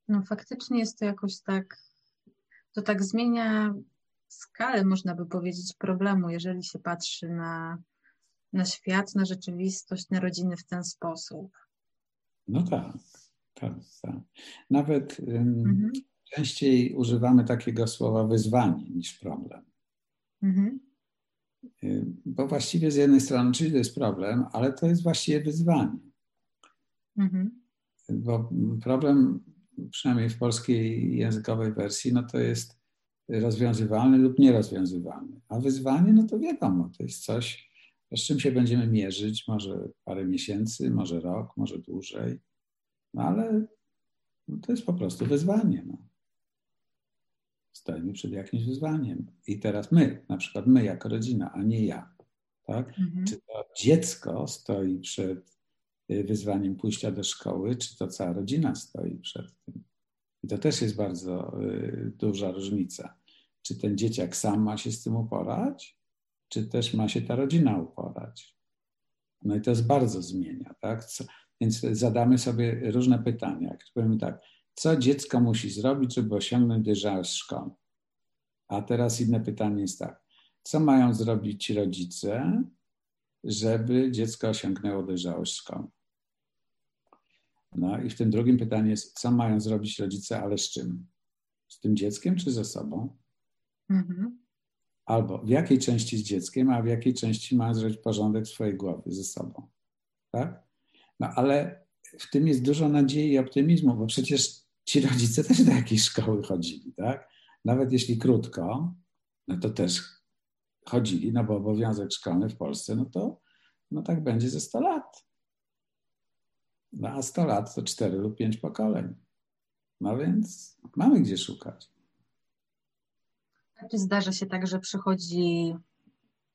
No faktycznie jest to jakoś tak, to tak zmienia skalę, można by powiedzieć, problemu, jeżeli się patrzy na, na świat, na rzeczywistość, na rodziny w ten sposób. No tak, tak. Nawet mhm. częściej używamy takiego słowa wyzwanie niż problem. Mhm. Bo właściwie z jednej strony, czyli to jest problem, ale to jest właściwie wyzwanie. Mhm. Bo problem, przynajmniej w polskiej językowej wersji, no to jest rozwiązywalny lub nierozwiązywalny. A wyzwanie, no to wiadomo, to jest coś, z czym się będziemy mierzyć, może parę miesięcy, może rok, może dłużej, no ale no to jest po prostu wyzwanie. No. Stoimy przed jakimś wyzwaniem. I teraz my, na przykład my jako rodzina, a nie ja. Tak? Mhm. Czy to dziecko stoi przed y, wyzwaniem pójścia do szkoły, czy to cała rodzina stoi przed tym. I to też jest bardzo y, duża różnica. Czy ten dzieciak sam ma się z tym uporać, czy też ma się ta rodzina uporać. No i to jest bardzo zmienia, tak? Co, więc zadamy sobie różne pytania. Jak powiemy tak, co dziecko musi zrobić, żeby osiągnąć dojrzałość szkolną? A teraz inne pytanie jest tak, co mają zrobić rodzice, żeby dziecko osiągnęło dojrzałość szkolną? No i w tym drugim pytaniu jest, co mają zrobić rodzice, ale z czym? Z tym dzieckiem czy ze sobą? Mhm. Albo w jakiej części z dzieckiem, a w jakiej części mają zrobić porządek w swojej głowie ze sobą. Tak? No ale w tym jest dużo nadziei i optymizmu, bo przecież ci rodzice też do jakiejś szkoły chodzili, tak? Nawet jeśli krótko, no to też chodzili, no bo obowiązek szkolny w Polsce, no to no tak będzie ze 100 lat. No a 100 lat to 4 lub 5 pokoleń. No więc mamy gdzie szukać. Czy zdarza się tak, że przychodzi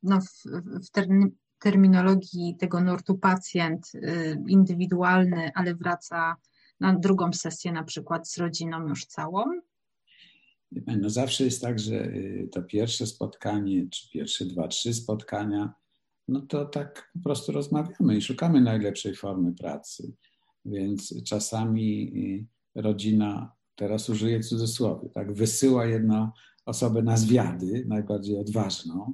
no, w, w terminologii tego nurtu pacjent y, indywidualny, ale wraca na drugą sesję na przykład z rodziną już całą? No zawsze jest tak, że y, to pierwsze spotkanie, czy pierwsze dwa, trzy spotkania, no to tak po prostu rozmawiamy i szukamy najlepszej formy pracy. Więc czasami y, rodzina, teraz użyję cudzysłowie, tak, wysyła jedną osobę na zwiady, najbardziej odważną,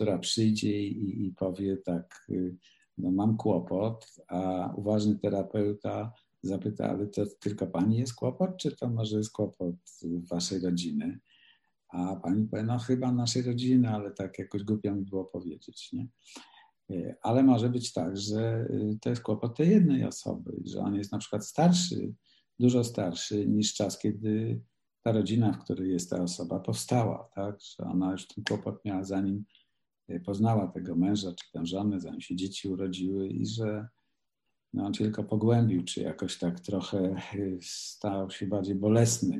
która przyjdzie i, i powie tak, y, no mam kłopot, a uważny terapeuta zapyta, ale to tylko pani jest kłopot, czy to może jest kłopot waszej rodziny? A pani powie, no chyba naszej rodziny, ale tak jakoś głupio mi było powiedzieć, nie? E, ale może być tak, że y, to jest kłopot tej jednej osoby, że on jest na przykład starszy, dużo starszy niż czas, kiedy ta rodzina, w której jest ta osoba, powstała, tak? Że ona już ten kłopot miała zanim poznała tego męża czy tę żonę, zanim się dzieci urodziły i że no, on się tylko pogłębił, czy jakoś tak trochę y, stał się bardziej bolesny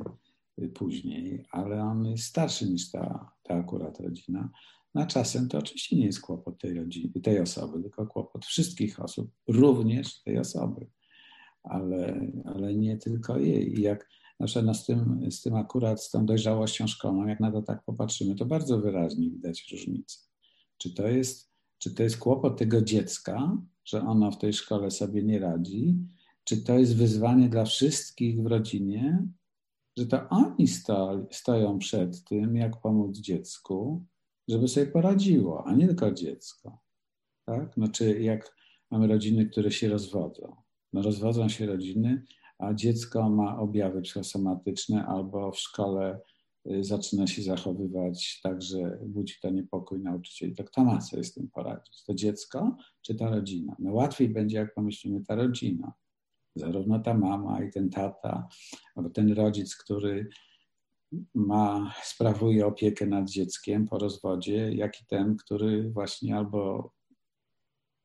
y, później, ale on jest starszy niż ta, ta akurat rodzina. Na czasem to oczywiście nie jest kłopot tej, rodziny, tej osoby, tylko kłopot wszystkich osób, również tej osoby, ale, ale nie tylko jej. I jak na przykład no z, tym, z tym akurat, z tą dojrzałością szkolną, jak na to tak popatrzymy, to bardzo wyraźnie widać różnicę. Czy to jest, czy to jest kłopot tego dziecka, że ono w tej szkole sobie nie radzi, czy to jest wyzwanie dla wszystkich w rodzinie, że to oni sto, stoją przed tym, jak pomóc dziecku, żeby sobie poradziło, a nie tylko dziecko. Tak? No, czy jak mamy rodziny, które się rozwodzą. No, rozwodzą się rodziny, a dziecko ma objawy psychosomatyczne albo w szkole zaczyna się zachowywać tak, że budzi to niepokój nauczycieli, to kto ma sobie z tym poradzić? To dziecko czy ta rodzina? No łatwiej będzie, jak pomyślimy, ta rodzina. Zarówno ta mama i ten tata, albo ten rodzic, który ma, sprawuje opiekę nad dzieckiem po rozwodzie, jak i ten, który właśnie albo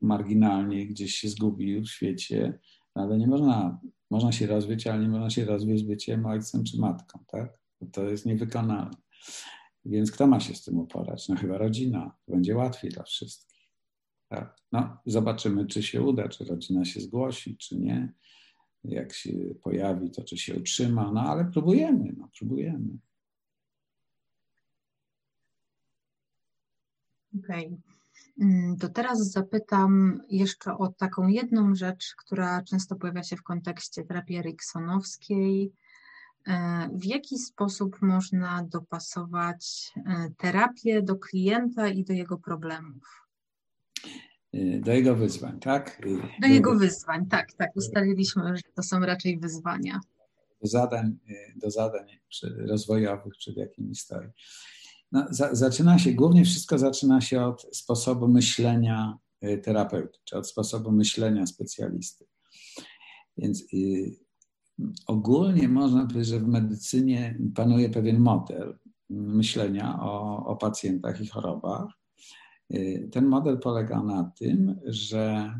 marginalnie gdzieś się zgubił w świecie, no ale nie można, można się rozwijać, ale nie można się rozwijać byciem ojcem czy matką, tak? To jest niewykonalne. Więc kto ma się z tym uporać? No chyba rodzina. Będzie łatwiej dla wszystkich. Tak? No, zobaczymy, czy się uda, czy rodzina się zgłosi, czy nie. Jak się pojawi, to czy się utrzyma, no ale próbujemy, no, próbujemy. Okej. Okay. Mm, to teraz zapytam jeszcze o taką jedną rzecz, która często pojawia się w kontekście terapii eriksonowskiej. E, w jaki sposób można dopasować e, terapię do klienta i do jego problemów? E, do jego wyzwań, tak? Do jego wyzwań, tak, tak. Ustaliliśmy, że to są raczej wyzwania. Do zadań, do zadań rozwojowych, przed jakimi stoi. No, za, zaczyna się, głównie wszystko zaczyna się od sposobu myślenia terapeuty, czy od sposobu myślenia specjalisty. Więc y, ogólnie można powiedzieć, że w medycynie panuje pewien model myślenia o, o pacjentach i chorobach. Y, ten model polega na tym, że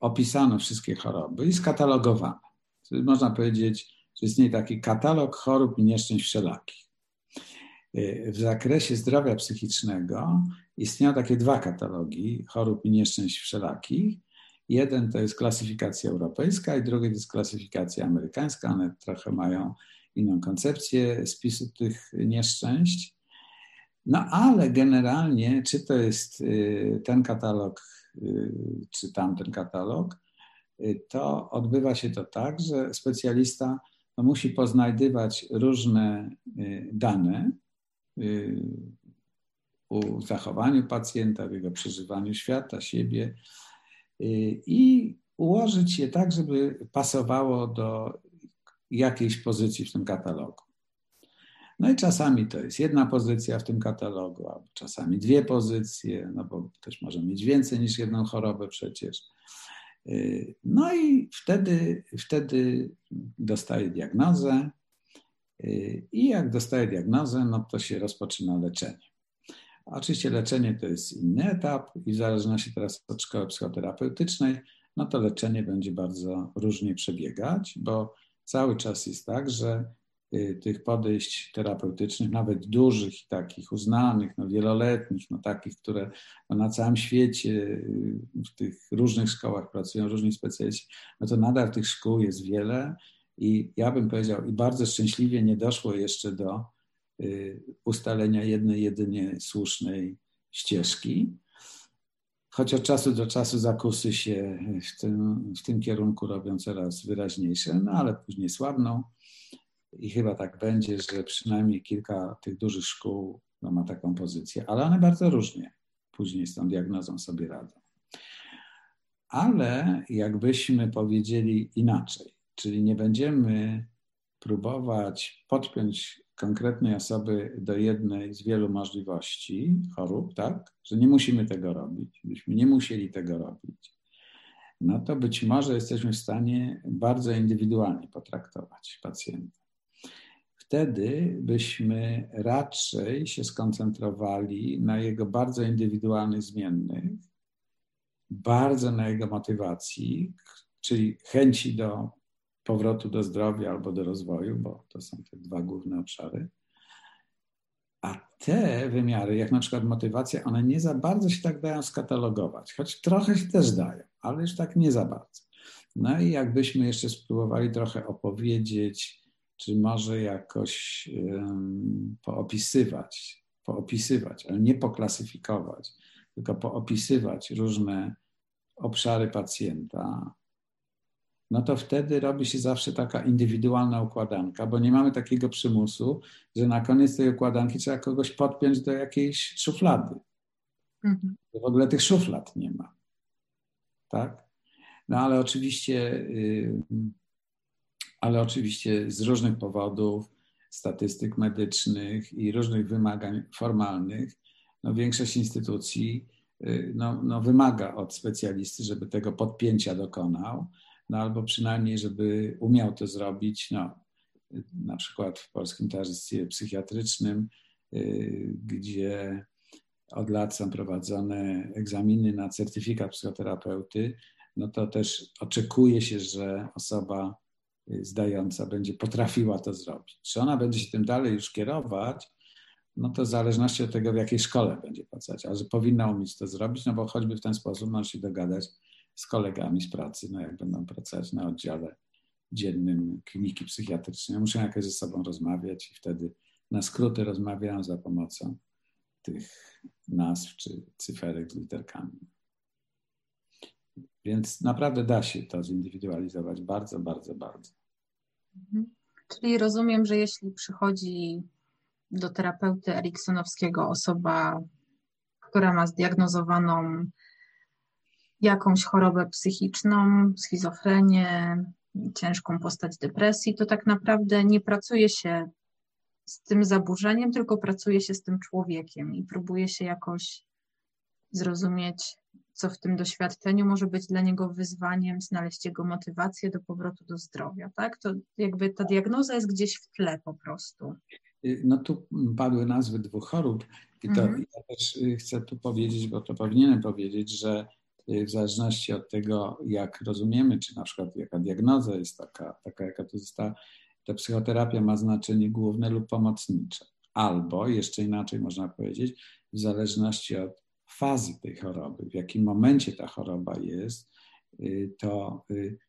opisano wszystkie choroby i skatalogowano. Można powiedzieć, że istnieje taki katalog chorób i nieszczęść wszelakich. W zakresie zdrowia psychicznego istnieją takie dwa katalogi chorób i nieszczęść wszelakich. Jeden to jest klasyfikacja europejska, i drugi to jest klasyfikacja amerykańska. One trochę mają inną koncepcję spisu tych nieszczęść. No ale generalnie, czy to jest y, ten katalog, y, czy tamten katalog, y, to odbywa się to tak, że specjalista no, musi poznajdywać różne dane, u zachowaniu pacjenta, w jego przeżywaniu świata, siebie i ułożyć je tak, żeby pasowało do jakiejś pozycji w tym katalogu. No i czasami to jest jedna pozycja w tym katalogu, a czasami dwie pozycje, no bo też może mieć więcej niż jedną chorobę przecież. No i wtedy, wtedy dostaje diagnozę, i jak dostaje diagnozę, no to się rozpoczyna leczenie. Oczywiście leczenie to jest inny etap i w zależności teraz od szkoły psychoterapeutycznej, no to leczenie będzie bardzo różnie przebiegać, bo cały czas jest tak, że y, tych podejść terapeutycznych, nawet dużych takich uznanych, no wieloletnich, no takich, które no na całym świecie y, w tych różnych szkołach pracują różni specjaliści, no to nadal tych szkół jest wiele i ja bym powiedział, i bardzo szczęśliwie nie doszło jeszcze do ustalenia jednej, jedynie słusznej ścieżki. Choć od czasu do czasu zakusy się w tym, w tym kierunku robią coraz wyraźniejsze, no ale później słabną. I chyba tak będzie, że przynajmniej kilka tych dużych szkół no, ma taką pozycję, ale one bardzo różnie później z tą diagnozą sobie radzą. Ale jakbyśmy powiedzieli inaczej, Czyli nie będziemy próbować podpiąć konkretnej osoby do jednej z wielu możliwości chorób, tak? Że nie musimy tego robić, byśmy nie musieli tego robić. No to być może jesteśmy w stanie bardzo indywidualnie potraktować pacjenta. Wtedy byśmy raczej się skoncentrowali na jego bardzo indywidualnych zmiennych, bardzo na jego motywacji, czyli chęci do powrotu do zdrowia albo do rozwoju, bo to są te dwa główne obszary. A te wymiary, jak na przykład motywacja, one nie za bardzo się tak dają skatalogować, choć trochę się też dają, ale już tak nie za bardzo. No i jakbyśmy jeszcze spróbowali trochę opowiedzieć, czy może jakoś um, poopisywać, poopisywać, ale nie poklasyfikować, tylko poopisywać różne obszary pacjenta, no to wtedy robi się zawsze taka indywidualna układanka, bo nie mamy takiego przymusu, że na koniec tej układanki trzeba kogoś podpiąć do jakiejś szuflady. Mhm. W ogóle tych szuflad nie ma. Tak? No ale oczywiście, yy, ale oczywiście z różnych powodów, statystyk medycznych i różnych wymagań formalnych, no większość instytucji yy, no, no wymaga od specjalisty, żeby tego podpięcia dokonał no albo przynajmniej, żeby umiał to zrobić, no, na przykład w Polskim Towarzystwie Psychiatrycznym, y, gdzie od lat są prowadzone egzaminy na certyfikat psychoterapeuty, no to też oczekuje się, że osoba y, zdająca będzie potrafiła to zrobić. Czy ona będzie się tym dalej już kierować, no to w zależności od tego, w jakiej szkole będzie pracować, ale że powinna umieć to zrobić, no bo choćby w ten sposób może się dogadać z kolegami z pracy, no jak będą pracować na oddziale dziennym kliniki psychiatrycznej, muszą jakoś ze sobą rozmawiać i wtedy na skróty rozmawiają za pomocą tych nazw czy cyferek z literkami. Więc naprawdę da się to zindywidualizować bardzo, bardzo, bardzo. Mhm. Czyli rozumiem, że jeśli przychodzi do terapeuty eriksonowskiego osoba, która ma zdiagnozowaną jakąś chorobę psychiczną, schizofrenię, ciężką postać depresji, to tak naprawdę nie pracuje się z tym zaburzeniem, tylko pracuje się z tym człowiekiem i próbuje się jakoś zrozumieć, co w tym doświadczeniu może być dla niego wyzwaniem, znaleźć jego motywację do powrotu do zdrowia, tak? To jakby ta diagnoza jest gdzieś w tle po prostu. Y, no tu padły nazwy dwóch chorób i to mhm. ja też y, chcę tu powiedzieć, bo to powinienem powiedzieć, że w zależności od tego, jak rozumiemy, czy na przykład jaka diagnoza jest taka, taka jaka tu została, ta psychoterapia ma znaczenie główne lub pomocnicze. Albo, jeszcze inaczej można powiedzieć, w zależności od fazy tej choroby, w jakim momencie ta choroba jest, to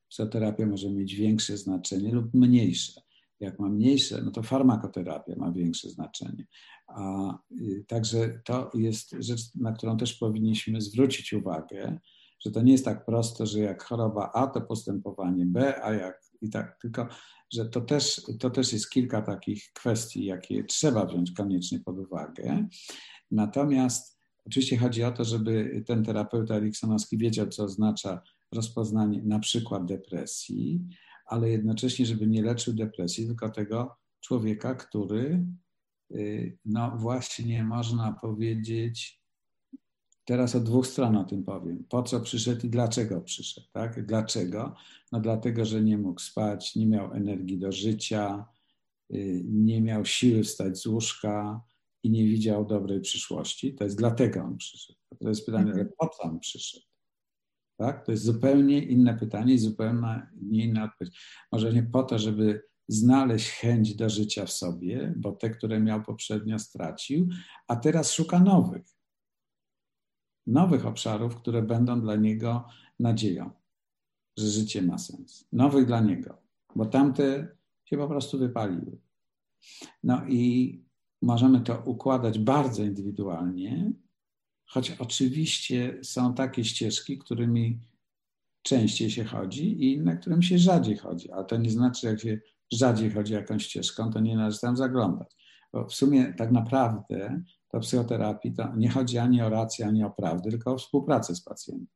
psychoterapia może mieć większe znaczenie lub mniejsze jak ma mniejsze, no to farmakoterapia ma większe znaczenie. A, y, także to jest rzecz, na którą też powinniśmy zwrócić uwagę, że to nie jest tak prosto, że jak choroba A, to postępowanie B, a jak i tak, tylko że to też, to też jest kilka takich kwestii, jakie trzeba wziąć koniecznie pod uwagę. Natomiast oczywiście chodzi o to, żeby ten terapeuta eriksonowski wiedział, co oznacza rozpoznanie na przykład depresji, ale jednocześnie, żeby nie leczył depresji, tylko tego człowieka, który, y, no właśnie można powiedzieć, teraz od dwóch stron o tym powiem, po co przyszedł i dlaczego przyszedł, tak? Dlaczego? No dlatego, że nie mógł spać, nie miał energii do życia, y, nie miał siły wstać z łóżka i nie widział dobrej przyszłości. To jest dlatego on przyszedł. To jest pytanie, ale po co on przyszedł? Tak? To jest zupełnie inne pytanie i zupełnie inna odpowiedź. Może nie po to, żeby znaleźć chęć do życia w sobie, bo te, które miał poprzednio, stracił, a teraz szuka nowych. Nowych obszarów, które będą dla niego nadzieją, że życie ma sens. Nowych dla niego, bo tamte się po prostu wypaliły. No i możemy to układać bardzo indywidualnie, Choć oczywiście są takie ścieżki, którymi częściej się chodzi i na którym się rzadziej chodzi. Ale to nie znaczy, jak się rzadziej chodzi jakąś ścieżką, to nie należy tam zaglądać. Bo w sumie tak naprawdę to psychoterapii to nie chodzi ani o rację, ani o prawdę, tylko o współpracę z pacjentem.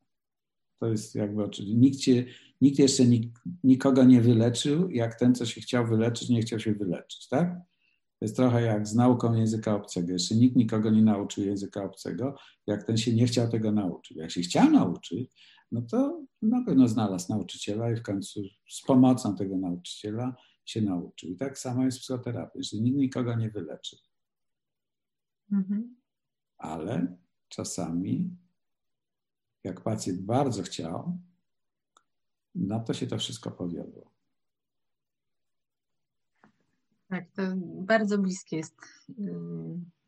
To jest jakby oczywiście. Nikt, cię, nikt jeszcze nik, nikogo nie wyleczył, jak ten, co się chciał wyleczyć, nie chciał się wyleczyć, tak? To jest trochę jak z nauką języka obcego. Jeszcze nikt nikogo nie nauczył języka obcego, jak ten się nie chciał tego nauczyć. Jak się chciał nauczyć, no to na pewno znalazł nauczyciela i w końcu z pomocą tego nauczyciela się nauczył. I tak samo jest w psychoterapii, że nikt nikogo nie wyleczy. Mhm. Ale czasami, jak pacjent bardzo chciał, no to się to wszystko powiodło. Tak, to bardzo bliskie jest y,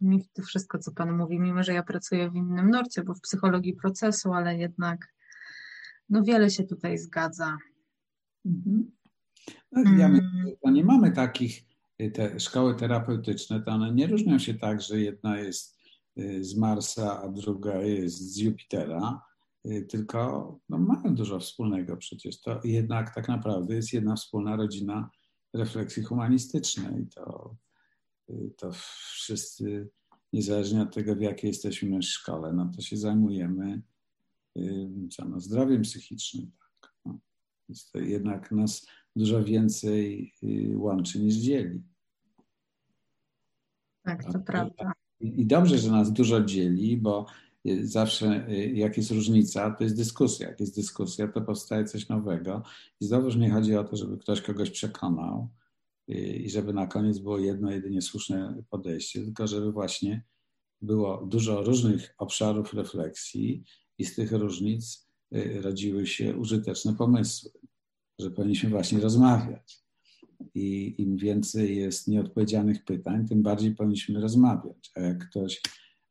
mi to wszystko, co Pan mówi, mimo że ja pracuję w innym nurcie, bo w psychologii procesu, ale jednak no wiele się tutaj zgadza. Mhm. No, ja mm. myślę, że nie mamy takich, y, te szkoły terapeutyczne, to one nie różnią się tak, że jedna jest y, z Marsa, a druga jest z Jupitera, tylko no, mają dużo wspólnego przecież. To jednak tak naprawdę jest jedna wspólna rodzina refleksji humanistycznej. To, to wszyscy, niezależnie od tego, w jakiej jesteśmy szkole, no to się zajmujemy co, no, zdrowiem psychicznym. Tak, no. Jest to jednak nas dużo więcej y, łączy niż dzieli. Tak, to prawda. I dobrze, że nas dużo dzieli, bo Y, zawsze y, jak jest różnica, to jest dyskusja. Jak jest dyskusja, to powstaje coś nowego. I znowuż nie chodzi o to, żeby ktoś kogoś przekonał y, i żeby na koniec było jedno, jedynie słuszne podejście, tylko żeby właśnie było dużo różnych obszarów refleksji i z tych różnic rodziły się użyteczne pomysły, że powinniśmy właśnie rozmawiać. I im więcej jest nieodpowiedzianych pytań, tym bardziej powinniśmy rozmawiać. A jak ktoś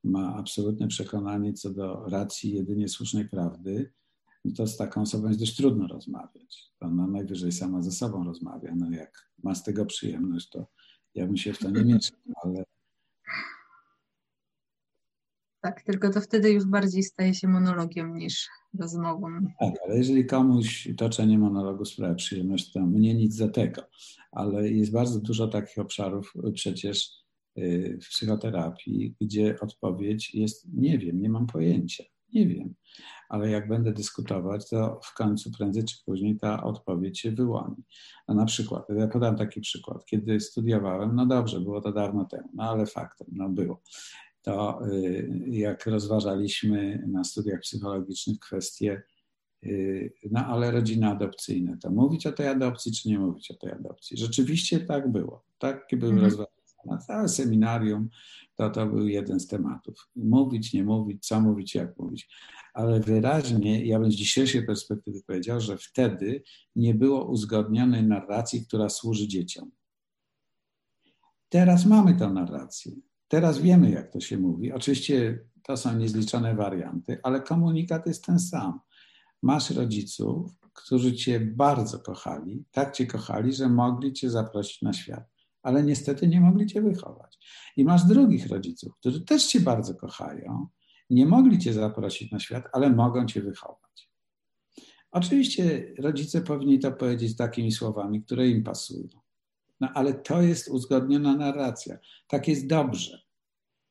ma absolutne przekonanie co do racji jedynie słusznej prawdy, no to z taką osobą jest dość trudno rozmawiać. Ona najwyżej sama ze sobą rozmawia. No jak ma z tego przyjemność, to ja bym się w to nie mieszał, ale tak, tylko to wtedy już bardziej staje się monologiem niż rozmową. Tak, ale jeżeli komuś toczenie monologu sprawia przyjemność, to mnie nic za tego. Ale jest bardzo dużo takich obszarów przecież w psychoterapii, gdzie odpowiedź jest nie wiem, nie mam pojęcia, nie wiem. Ale jak będę dyskutować, to w końcu prędzej czy później ta odpowiedź się wyłoni. No na przykład, ja podam taki przykład. Kiedy studiowałem, no dobrze, było to dawno temu, no ale faktem, no było to y, jak rozważaliśmy na studiach psychologicznych kwestie, y, no ale rodziny adopcyjne, to mówić o tej adopcji, czy nie mówić o tej adopcji? Rzeczywiście tak było. Takie były mhm. rozważania. Całe seminarium to, to był jeden z tematów. Mówić, nie mówić, co mówić, jak mówić. Ale wyraźnie, ja bym z dzisiejszej perspektywy powiedział, że wtedy nie było uzgodnionej narracji, która służy dzieciom. Teraz mamy tę narrację. Teraz wiemy, jak to się mówi. Oczywiście to są niezliczone warianty, ale komunikat jest ten sam. Masz rodziców, którzy cię bardzo kochali, tak cię kochali, że mogli cię zaprosić na świat, ale niestety nie mogli cię wychować. I masz drugich rodziców, którzy też cię bardzo kochają, nie mogli cię zaprosić na świat, ale mogą cię wychować. Oczywiście rodzice powinni to powiedzieć takimi słowami, które im pasują. No ale to jest uzgodniona narracja. Tak jest dobrze.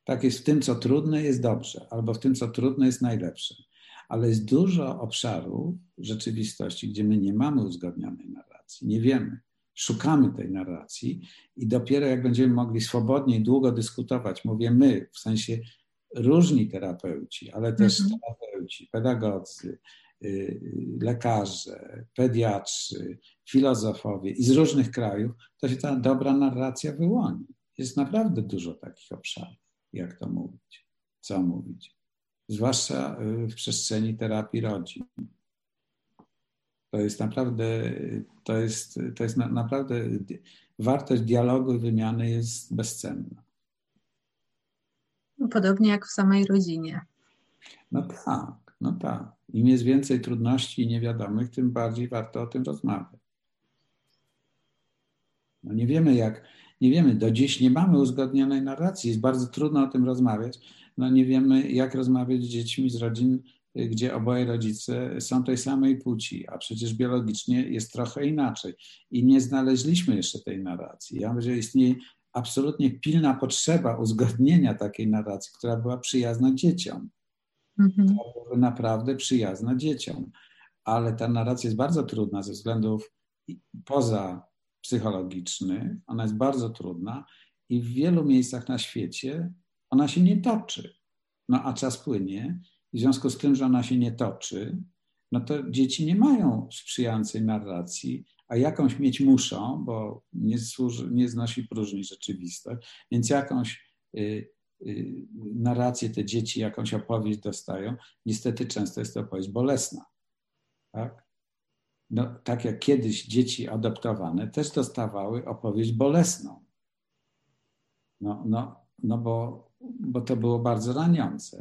Tak jest w tym, co trudne, jest dobrze, albo w tym, co trudne, jest najlepsze. Ale jest dużo obszarów rzeczywistości, gdzie my nie mamy uzgodnionej narracji, nie wiemy. Szukamy tej narracji i dopiero jak będziemy mogli swobodnie i długo dyskutować, mówię my, w sensie różni terapeuci, ale też mhm. terapeuci, pedagodzy, y, lekarze, pediatrzy, filozofowie i z różnych krajów, to się ta dobra narracja wyłoni. Jest naprawdę dużo takich obszarów, jak to mówić, co mówić. Zwłaszcza y, w przestrzeni terapii rodzin. To jest naprawdę, to jest, to jest na, naprawdę, wartość dialogu i wymiany jest bezcenna. Podobnie jak w samej rodzinie. No tak, no tak. Im jest więcej trudności i niewiadomych, tym bardziej warto o tym rozmawiać. No nie wiemy jak, nie wiemy, do dziś nie mamy uzgodnionej narracji, jest bardzo trudno o tym rozmawiać. No nie wiemy jak rozmawiać z dziećmi z rodzin, gdzie oboje rodzice są tej samej płci, a przecież biologicznie jest trochę inaczej. I nie znaleźliśmy jeszcze tej narracji. Ja myślę, że istnieje absolutnie pilna potrzeba uzgodnienia takiej narracji, która była przyjazna dzieciom. Mhm. naprawdę przyjazna dzieciom. Ale ta narracja jest bardzo trudna ze względów poza psychologiczny, ona jest bardzo trudna i w wielu miejscach na świecie ona się nie toczy. No a czas płynie w związku z tym, że ona się nie toczy, no to dzieci nie mają sprzyjającej narracji, a jakąś mieć muszą, bo nie, służy, nie znosi próżni rzeczywistość, więc jakąś y, y, narrację te dzieci, jakąś opowieść dostają. Niestety często jest to opowieść bolesna. Tak? no, tak jak kiedyś dzieci adoptowane też dostawały opowieść bolesną. No, no, no bo, bo to było bardzo raniące.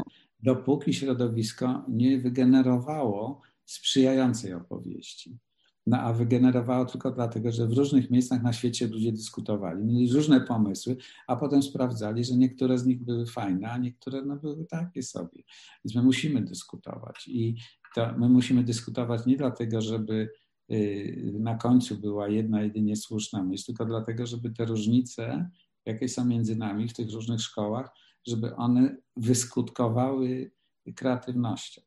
Dopóki środowisko nie wygenerowało sprzyjającej opowieści. No a wygenerowało tylko dlatego, że w różnych miejscach na świecie ludzie dyskutowali, mieli różne pomysły, a potem sprawdzali, że niektóre z nich były fajne, a niektóre no, były takie sobie. Więc my musimy dyskutować i to my musimy dyskutować nie dlatego, żeby y, na końcu była jedna jedynie słuszna myśl, tylko dlatego, żeby te różnice, jakie są między nami w tych różnych szkołach, żeby one wyskutkowały kreatywnością.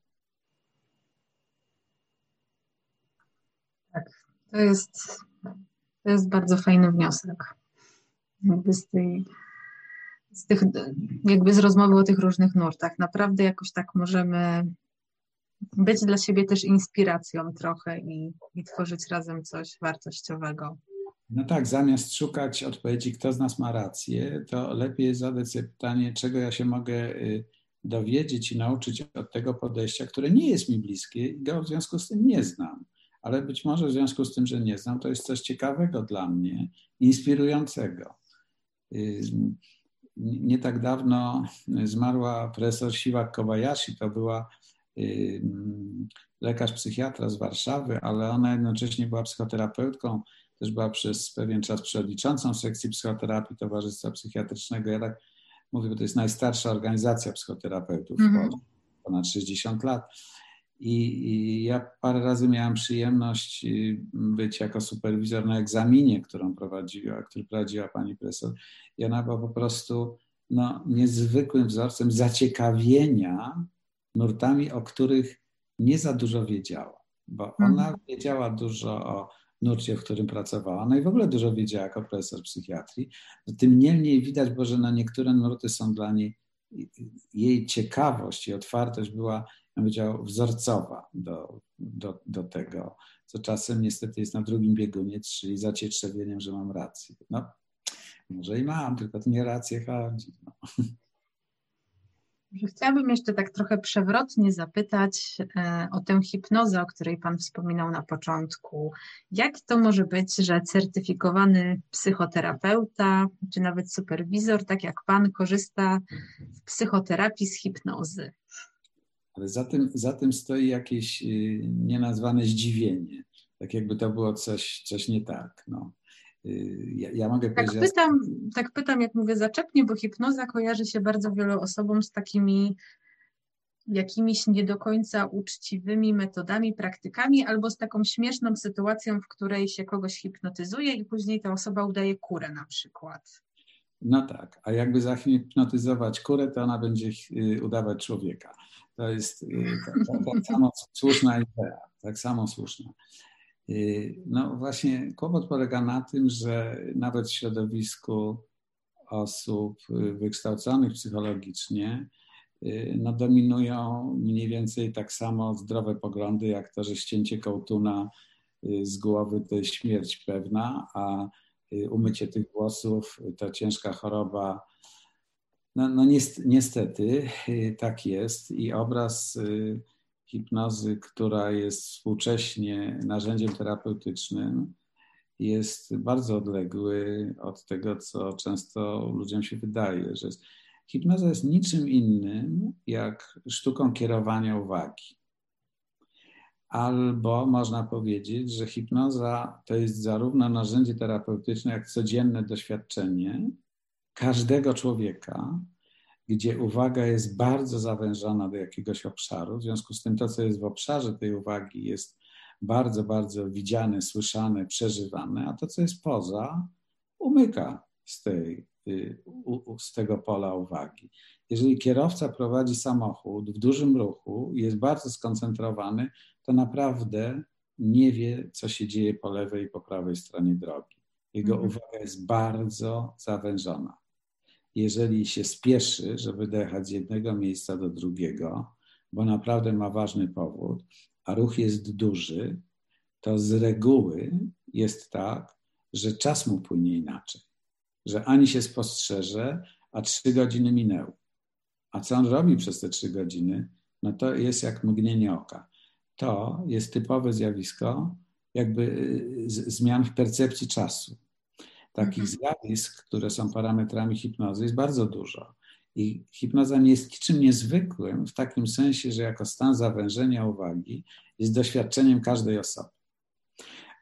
Tak, to jest, to jest bardzo fajny wniosek. Jakby z tej, z tych, jakby z rozmowy o tych różnych nurtach. Naprawdę jakoś tak możemy być dla siebie też inspiracją trochę i, i tworzyć razem coś wartościowego. No tak, zamiast szukać odpowiedzi, kto z nas ma rację, to lepiej zadać sobie pytanie, czego ja się mogę y, dowiedzieć i nauczyć od tego podejścia, które nie jest mi bliskie i go w związku z tym nie znam, ale być może w związku z tym, że nie znam, to jest coś ciekawego dla mnie, inspirującego. Nie tak dawno zmarła profesor Siwak Kobayashi, to była lekarz psychiatra z Warszawy, ale ona jednocześnie była psychoterapeutką, też była przez pewien czas przewodniczącą sekcji psychoterapii Towarzystwa Psychiatrycznego. Ja tak mówię, bo to jest najstarsza organizacja psychoterapeutów mm -hmm. ponad 60 lat. I, I, ja parę razy miałam przyjemność y, być jako superwizor na egzaminie, którą prowadziła, który prowadziła pani profesor. I ona była po prostu no, niezwykłym wzorcem zaciekawienia nurtami, o których nie za dużo wiedziała, bo ona mhm. wiedziała dużo o nurcie, w którym pracowała, no i w ogóle dużo wiedziała jako profesor psychiatrii. No, tym niemniej widać, bo że na niektóre nurty są dla niej, jej ciekawość i otwartość była, ja powiedział, wzorcowa do, do, do tego, co czasem niestety jest na drugim biegunie, czyli zacietrzewieniem, że mam rację. No, może i mam, tylko to nie rację chodzi. No. Chciałabym jeszcze tak trochę przewrotnie zapytać e, o tę hipnozę, o której Pan wspominał na początku. Jak to może być, że certyfikowany psychoterapeuta, czy nawet superwizor, tak jak Pan, korzysta w psychoterapii z hipnozy? Ale za tym, za tym stoi jakieś y, nienazwane zdziwienie, tak jakby to było coś, coś nie tak. No. Y, ja, ja mogę tak powiedzieć. Pytam, tak pytam, jak mówię zaczepnie, bo hipnoza kojarzy się bardzo wielu osobom z takimi jakimiś nie do końca uczciwymi metodami, praktykami, albo z taką śmieszną sytuacją, w której się kogoś hipnotyzuje i później ta osoba udaje kurę na przykład. No tak, a jakby zahipnotyzować kurę, to ona będzie y, udawać człowieka. To jest tak, tak samo słuszna idea, tak samo słuszna. Y, no właśnie kłopot polega na tym, że nawet w środowisku osób y, wykształconych psychologicznie y, no dominują mniej więcej tak samo zdrowe poglądy, jak to, że ścięcie kołtuna z głowy to jest śmierć pewna, a umycie tych włosów to ciężka choroba. No, no niestety tak jest i obraz hipnozy, która jest współcześnie narzędziem terapeutycznym, jest bardzo odległy od tego, co często ludziom się wydaje, że jest. hipnoza jest niczym innym jak sztuką kierowania uwagi. Albo można powiedzieć, że hipnoza to jest zarówno narzędzie terapeutyczne, jak codzienne doświadczenie każdego człowieka, gdzie uwaga jest bardzo zawężona do jakiegoś obszaru. W związku z tym to, co jest w obszarze tej uwagi, jest bardzo, bardzo widziane, słyszane, przeżywane, a to, co jest poza, umyka z, tej, y, z tego pola uwagi. Jeżeli kierowca prowadzi samochód w dużym ruchu i jest bardzo skoncentrowany, to naprawdę nie wie, co się dzieje po lewej i po prawej stronie drogi. Jego mhm. uwaga jest bardzo zawężona jeżeli się spieszy, żeby dojechać z jednego miejsca do drugiego, bo naprawdę ma ważny powód, a ruch jest duży, to z reguły jest tak, że czas mu płynie inaczej. Że ani się spostrzeże, a trzy godziny minęły. A co on robi przez te trzy godziny? No to jest jak mgnienie oka. To jest typowe zjawisko jakby y, zmian w percepcji czasu. Takich mhm. zjawisk, które są parametrami hipnozy, jest bardzo dużo. I hipnoza nie jest niczym niezwykłym w takim sensie, że jako stan zawężenia uwagi jest doświadczeniem każdej osoby.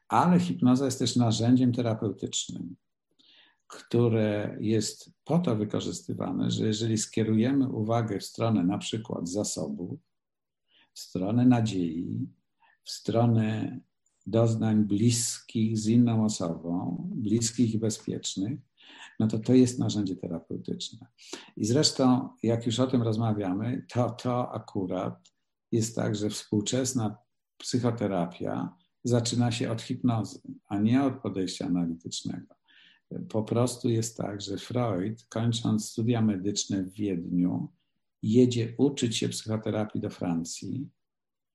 Ale hipnoza jest też narzędziem terapeutycznym, które jest po to wykorzystywane, że jeżeli skierujemy uwagę w stronę na przykład zasobów, w stronę nadziei, w stronę doznań bliskich z inną osobą, bliskich i bezpiecznych, no to to jest narzędzie terapeutyczne. I zresztą, jak już o tym rozmawiamy, to to akurat jest tak, że współczesna psychoterapia zaczyna się od hipnozy, a nie od podejścia analitycznego. Po prostu jest tak, że Freud, kończąc studia medyczne w Wiedniu, jedzie uczyć się psychoterapii do Francji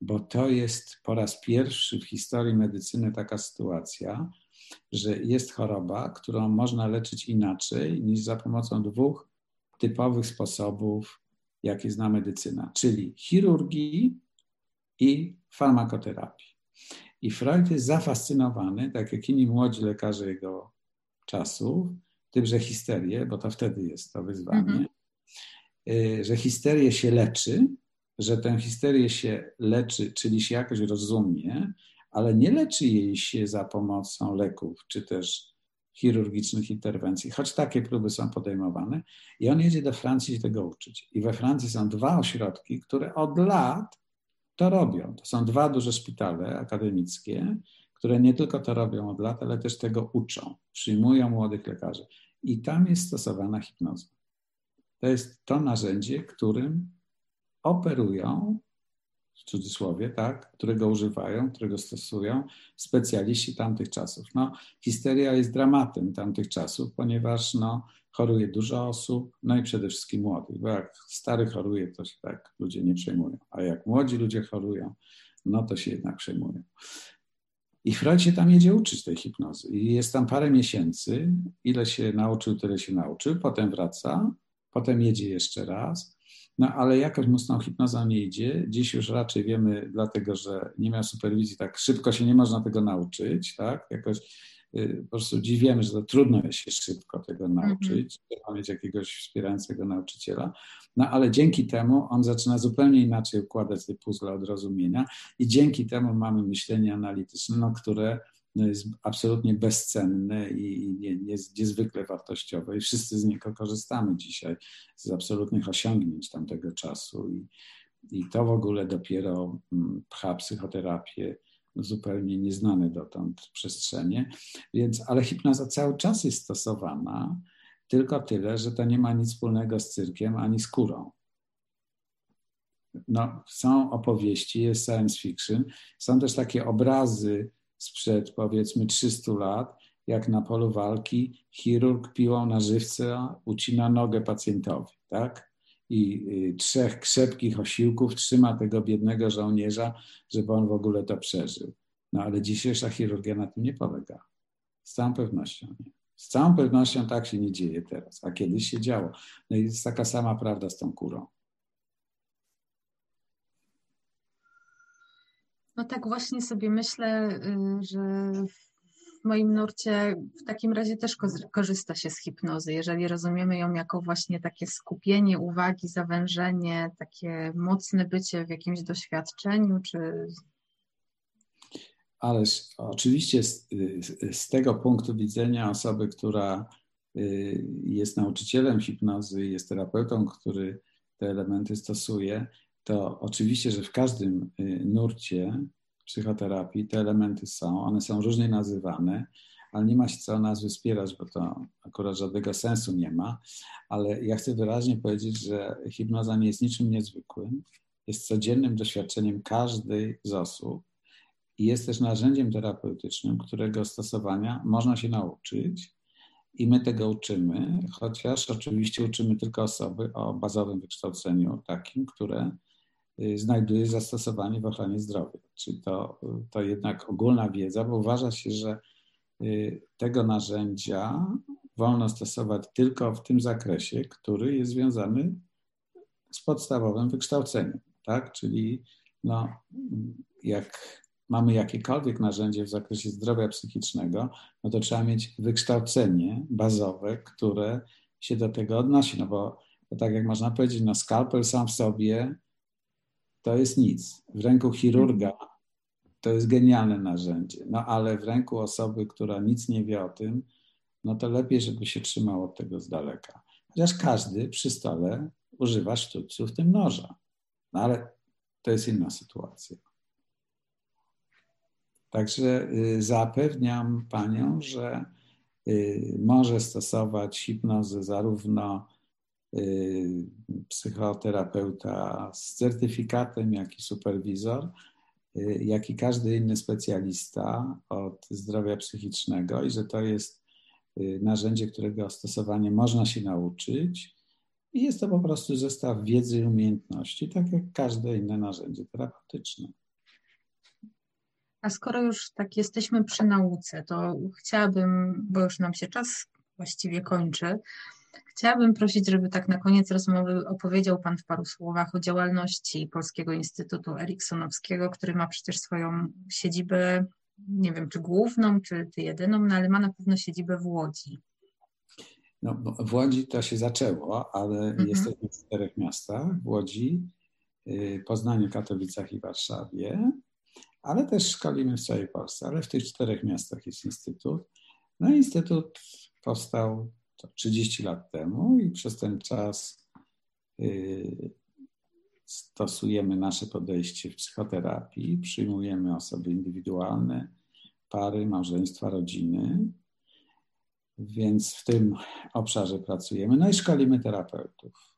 bo to jest po raz pierwszy w historii medycyny taka sytuacja, że jest choroba, którą można leczyć inaczej niż za pomocą dwóch typowych sposobów, jakie zna medycyna, czyli chirurgii i farmakoterapii. I Freud jest zafascynowany, tak jak inni młodzi lekarze jego czasów, tym, że histerię, bo to wtedy jest to wyzwanie, mm-hmm. że histerię się leczy, że tę histerię się leczy, czyli się jakoś rozumie, ale nie leczy jej się za pomocą leków czy też chirurgicznych interwencji, choć takie próby są podejmowane. I on jedzie do Francji się tego uczyć. I we Francji są dwa ośrodki, które od lat to robią. To są dwa duże szpitale akademickie, które nie tylko to robią od lat, ale też tego uczą. Przyjmują młodych lekarzy. I tam jest stosowana hipnoza. To jest to narzędzie, którym operują w cudzysłowie, tak, którego używają, którego stosują specjaliści tamtych czasów. No, histeria jest dramatem tamtych czasów, ponieważ no, choruje dużo osób, no i przede wszystkim młodych, bo jak stary choruje, to się tak ludzie nie przejmują, a jak młodzi ludzie chorują, no to się jednak przejmują. I Freud się tam jedzie uczyć tej hipnozy. I jest tam parę miesięcy. Ile się nauczył, tyle się nauczył. Potem wraca, potem jedzie jeszcze raz. No ale jakoś mu z tą hipnozą nie idzie. Dziś już raczej wiemy, dlatego że nie miał superwizji, tak szybko się nie można tego nauczyć, tak? Jakoś y, po prostu dziś wiemy, że to trudno jest się szybko tego mhm. nauczyć, trzeba mieć jakiegoś wspierającego nauczyciela. No ale dzięki temu on zaczyna zupełnie inaczej układać te puzzle od rozumienia i dzięki temu mamy myślenie analityczne, no, które jest absolutnie bezcenne i niezwykle wartościowe i wszyscy z niego korzystamy dzisiaj, z absolutnych osiągnięć tamtego czasu i, i to w ogóle dopiero mm, pcha psychoterapię zupełnie nieznane dotąd przestrzenie, więc, ale hipnoza cały czas jest stosowana, tylko tyle, że to nie ma nic wspólnego z cyrkiem ani z kurą. No, są opowieści, jest science fiction, są też takie obrazy sprzed powiedzmy 300 lat, jak na polu walki chirurg piłą na żywce ucina nogę pacjentowi, tak? I y, trzech krzepkich osiłków trzyma tego biednego żołnierza, żeby on w ogóle to przeżył. No ale dzisiejsza chirurgia na tym nie polega. Z całą pewnością nie. Z całą pewnością tak się nie dzieje teraz, a kiedyś się działo. No i jest taka sama prawda z tą kurą. No tak właśnie sobie myślę, y, że w moim nurcie w takim razie też korzysta się z hipnozy, jeżeli rozumiemy ją jako właśnie takie skupienie uwagi, zawężenie, takie mocne bycie w jakimś doświadczeniu, czy... Ależ oczywiście z, z tego punktu widzenia osoby, która y, jest nauczycielem hipnozy, jest terapeutą, który te elementy stosuje, to oczywiście, że w każdym y, nurcie psychoterapii te elementy są, one są różnie nazywane, ale nie ma się co nazwy wspierać, bo to akurat żadnego sensu nie ma. Ale ja chcę wyraźnie powiedzieć, że hipnoza nie jest niczym niezwykłym, jest codziennym doświadczeniem każdej z osób i jest też narzędziem terapeutycznym, którego stosowania można się nauczyć. I my tego uczymy, chociaż oczywiście uczymy tylko osoby o bazowym wykształceniu, takim, które znajduje zastosowanie w ochronie zdrowia. Czyli to, to jednak ogólna wiedza, bo uważa się, że y, tego narzędzia wolno stosować tylko w tym zakresie, który jest związany z podstawowym wykształceniem. Tak? Czyli no, jak mamy jakiekolwiek narzędzie w zakresie zdrowia psychicznego, no to trzeba mieć wykształcenie bazowe, które się do tego odnosi. No bo tak jak można powiedzieć, no skalpel sam w sobie to jest nic. W ręku chirurga to jest genialne narzędzie, no ale w ręku osoby, która nic nie wie o tym, no to lepiej, żeby się trzymał od tego z daleka. Chociaż każdy przy stole używa sztućców, w tym noża. No ale to jest inna sytuacja. Także y, zapewniam Panią, że y, może stosować hipnozę zarówno psychoterapeuta z certyfikatem, jak i superwizor, y, jak i każdy inny specjalista od zdrowia psychicznego i że to jest y, narzędzie, którego stosowanie można się nauczyć. I jest to po prostu zestaw wiedzy i umiejętności, tak jak każde inne narzędzie terapeutyczne. A skoro już tak jesteśmy przy nauce, to chciałabym, bo już nam się czas właściwie kończy, Chciałabym prosić, żeby tak na koniec rozmowy opowiedział Pan w paru słowach o działalności Polskiego Instytutu Eriksonowskiego, który ma przecież swoją siedzibę, nie wiem czy główną, czy, czy jedyną, no ale ma na pewno siedzibę w Łodzi. No, w Łodzi to się zaczęło, ale mhm. jesteśmy w czterech miastach, w Łodzi, y, Poznaniu, Katowicach i Warszawie, ale też szkolimy w całej Polsce, ale w tych czterech miastach jest instytut. No instytut powstał 30 lat temu i przez ten czas y, stosujemy nasze podejście w psychoterapii, przyjmujemy osoby indywidualne, pary, małżeństwa, rodziny, więc w tym obszarze pracujemy. No i szkolimy terapeutów.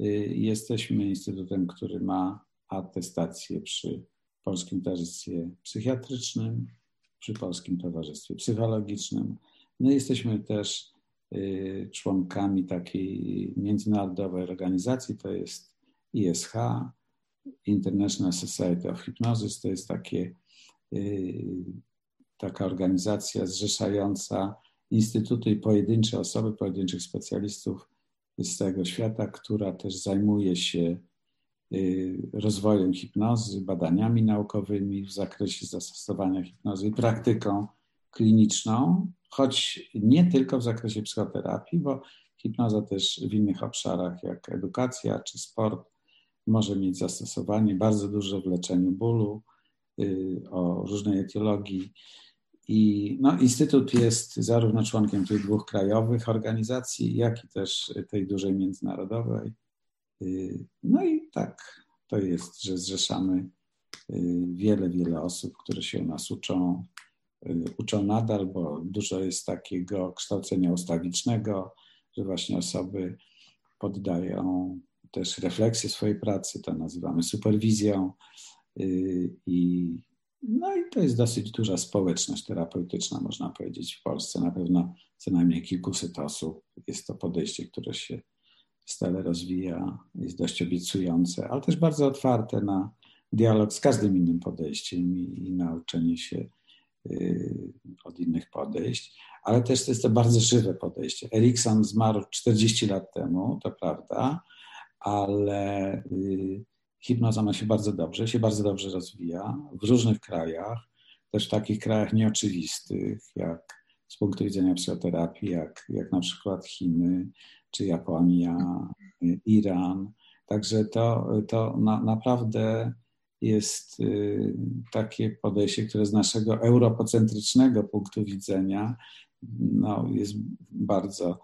Y, jesteśmy instytutem, który ma atestację przy Polskim Towarzystwie Psychiatrycznym, przy Polskim Towarzystwie Psychologicznym. No jesteśmy też członkami takiej międzynarodowej organizacji, to jest ISH, International Society of Hypnosis, to jest takie, y, taka organizacja zrzeszająca instytuty i pojedyncze osoby, pojedynczych specjalistów z całego świata, która też zajmuje się y, rozwojem hipnozy, badaniami naukowymi w zakresie zastosowania hipnozy i praktyką kliniczną, choć nie tylko w zakresie psychoterapii, bo hipnoza też w innych obszarach jak edukacja czy sport może mieć zastosowanie bardzo duże w leczeniu bólu, y, o różnej etiologii. I no, Instytut jest zarówno członkiem tych dwóch krajowych organizacji, jak i też tej dużej międzynarodowej. Y, no i tak to jest, że zrzeszamy y, wiele, wiele osób, które się u nas uczą, uczą nadal, bo dużo jest takiego kształcenia ustawicznego, że właśnie osoby poddają też refleksję swojej pracy, to nazywamy superwizją. Y, I, no i to jest dosyć duża społeczność terapeutyczna, można powiedzieć, w Polsce. Na pewno co najmniej kilkuset osób. Jest to podejście, które się stale rozwija, jest dość obiecujące, ale też bardzo otwarte na dialog z każdym innym podejściem i, i nauczenie się od innych podejść, ale też to jest to bardzo żywe podejście. Erikson zmarł 40 lat temu, to prawda, ale y, hipnoza ma się bardzo dobrze, się bardzo dobrze rozwija w różnych krajach, też w takich krajach nieoczywistych, jak z punktu widzenia psychoterapii, jak, jak na przykład Chiny czy Japonia, y, Iran. Także to, to na, naprawdę jest y, takie podejście, które z naszego europocentrycznego punktu widzenia no, jest bardzo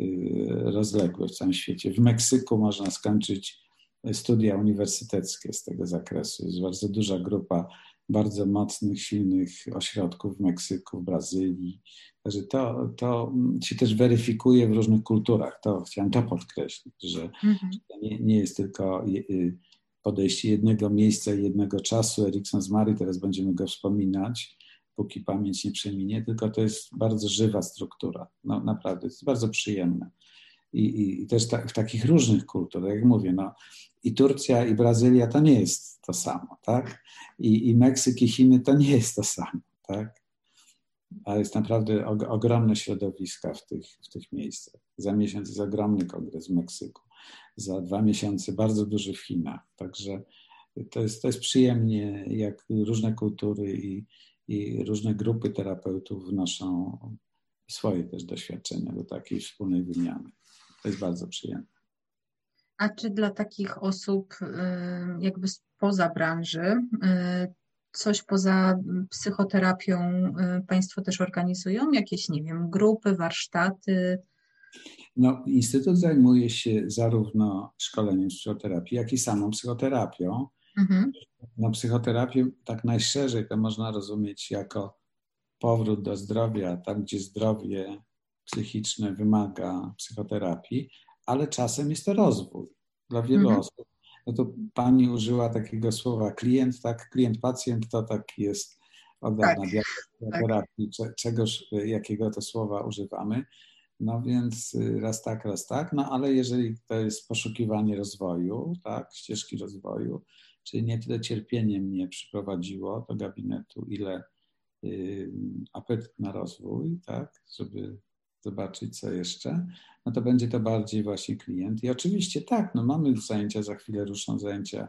Y, rozległe w całym świecie. W Meksyku można skończyć studia uniwersyteckie z tego zakresu. Jest bardzo duża grupa bardzo mocnych, silnych ośrodków w Meksyku, w Brazylii. Także to, to się też weryfikuje w różnych kulturach. To chciałem to podkreślić, że, mhm. to nie, nie, jest tylko y, podejście jednego miejsca i jednego czasu. Erikson z Mary, teraz będziemy go wspominać, póki pamięć nie przeminie, tylko to jest bardzo żywa struktura. No, naprawdę, jest bardzo przyjemne. I, i, i też ta, w takich różnych kulturach, jak mówię, no, i Turcja, i Brazylia to nie jest to samo, tak? I, i Meksyk, i Chiny to nie jest to samo, tak? Ale jest naprawdę og ogromne środowiska w tych, w tych miejscach. Za miesiąc jest ogromny kongres w Meksyku, za dwa miesiące bardzo duży w Chinach. Także to jest, to jest przyjemnie, jak różne kultury i, i różne grupy terapeutów wnoszą swoje też doświadczenia do takiej wspólnej wymiany. To jest bardzo przyjemne. A czy dla takich osób y, jakby spoza branży, y, coś poza psychoterapią y, Państwo też organizują? Jakieś, nie wiem, grupy, warsztaty? No, Instytut zajmuje się zarówno szkoleniem psychoterapii, jak i samą psychoterapią. Mhm. No, psychoterapię tak najszerzej to można rozumieć jako powrót do zdrowia, tam gdzie zdrowie psychiczne wymaga psychoterapii, ale czasem jest to rozwój dla wielu mhm. osób. No to pani użyła takiego słowa klient, tak? Klient, pacjent to tak jest od dawna tak, terapii, tak. czegoż, jakiego to słowa używamy. No więc y, raz tak, raz tak, no ale jeżeli to jest poszukiwanie rozwoju, tak, ścieżki rozwoju, Czyli nie tyle cierpienie mnie przyprowadziło do gabinetu, ile y, apetyt na rozwój, tak, żeby zobaczyć, co jeszcze, no to będzie to bardziej właśnie klient. I oczywiście tak, no mamy zajęcia, za chwilę ruszą zajęcia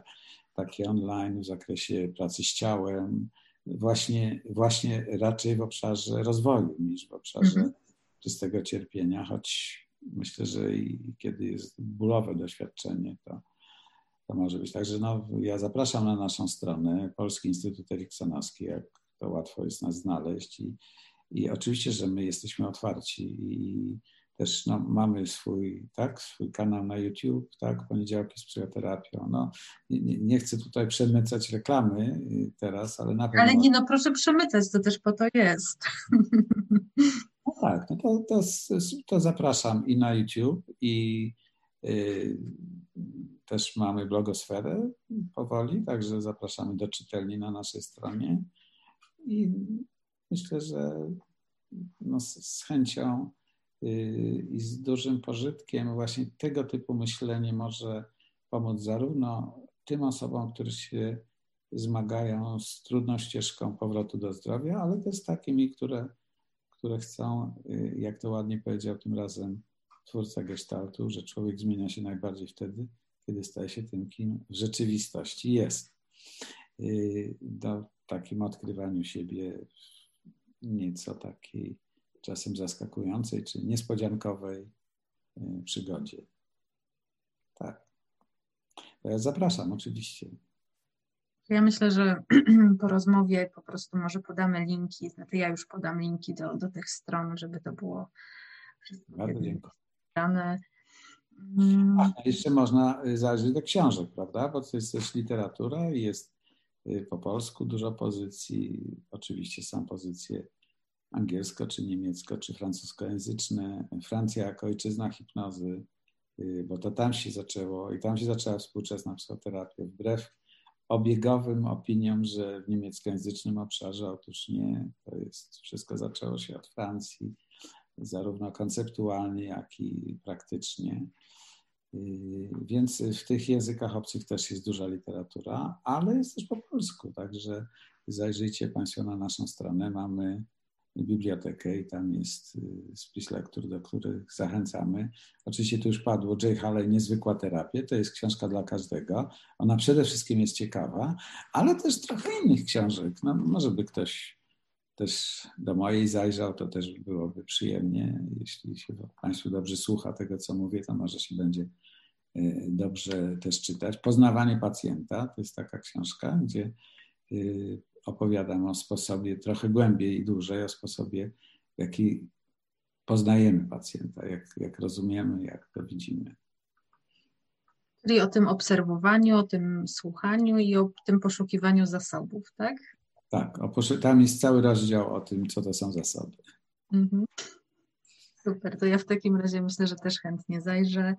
takie online w zakresie pracy z ciałem, właśnie, właśnie raczej w obszarze rozwoju niż w obszarze mhm. Czystego cierpienia, choć myślę, że i kiedy jest bólowe doświadczenie, to, to może być. Także no, ja zapraszam na naszą stronę Polski Instytut Eriksonowski, jak to łatwo jest nas znaleźć i, i oczywiście, że my jesteśmy otwarci i też no, mamy swój, tak, swój kanał na YouTube, tak, poniedziałki z psychoterapią. No, nie, nie chcę tutaj przemycać reklamy y, teraz, ale na pewno... Ale nie, no proszę przemycać, to też po to jest. Tak, no to, to, to zapraszam i na YouTube i y, też mamy blogosferę powoli, także zapraszamy do czytelni na naszej stronie. I myślę, że no, z, z chęcią y, i z dużym pożytkiem właśnie tego typu myślenie może pomóc zarówno tym osobom, które się zmagają z trudną ścieżką powrotu do zdrowia, ale też takimi, które, które chcą, y, jak to ładnie powiedział tym razem twórca gestaltu, że człowiek zmienia się najbardziej wtedy, kiedy staje się tym, kim w rzeczywistości jest. Y, do takim odkrywaniu siebie nieco takiej czasem zaskakującej czy niespodziankowej y, przygodzie. Tak. Ja zapraszam oczywiście. Ja myślę, że po rozmowie po prostu może podamy linki, znaczy ja już podam linki do, do tych stron, żeby to było wszystko Bardzo dziękuję. Mm. A jeszcze można y, zajrzeć do książek, prawda? Bo to jest też literatura i jest y, po polsku dużo pozycji. Oczywiście są pozycje angielsko, czy niemiecko, czy francuskojęzyczne. Francja jako ojczyzna hipnozy, y, bo to tam się zaczęło i tam się zaczęła współczesna psychoterapia. Wbrew obiegowym opiniom, że w niemieckojęzycznym obszarze, otóż nie, to jest, wszystko zaczęło się od Francji, zarówno konceptualnie, jak i praktycznie. Yy, więc w tych językach obcych też jest duża literatura, ale jest też po polsku, także zajrzyjcie Państwo na naszą stronę. Mamy bibliotekę i tam jest yy, spis lektur, do których zachęcamy. Oczywiście tu już padło Jay Haley Niezwykła terapia, to jest książka dla każdego. Ona przede wszystkim jest ciekawa, ale też trochę innych książek. No, może by ktoś też do mojej zajrzał, to też byłoby przyjemnie. Jeśli się Państwu dobrze słucha tego, co mówię, to może się będzie e, dobrze też czytać. Poznawanie pacjenta to jest taka książka, gdzie e, opowiadam o sposobie trochę głębiej i dłużej, o sposobie, w jaki poznajemy pacjenta, jak, jak rozumiemy, jak to widzimy. Czyli o tym obserwowaniu, o tym słuchaniu i o tym poszukiwaniu zasobów, tak? Tak, tam jest cały rozdział o tym, co to są zasoby. Mhm. Super, to ja w takim razie myślę, że też chętnie zajrzę.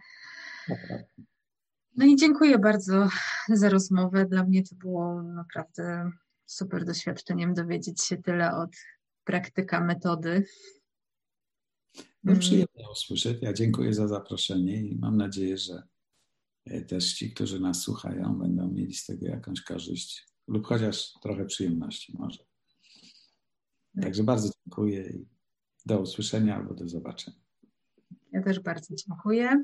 No i dziękuję bardzo za rozmowę. Dla mnie to było naprawdę super doświadczeniem dowiedzieć się tyle od praktyka metody. No mm. przyjemnie usłyszeć. Ja dziękuję za zaproszenie i mam nadzieję, że e, też ci, którzy nas słuchają, będą mieli z tego jakąś korzyść lub chociaż trochę przyjemności może. Także bardzo dziękuję i do usłyszenia albo do zobaczenia. Ja też bardzo dziękuję.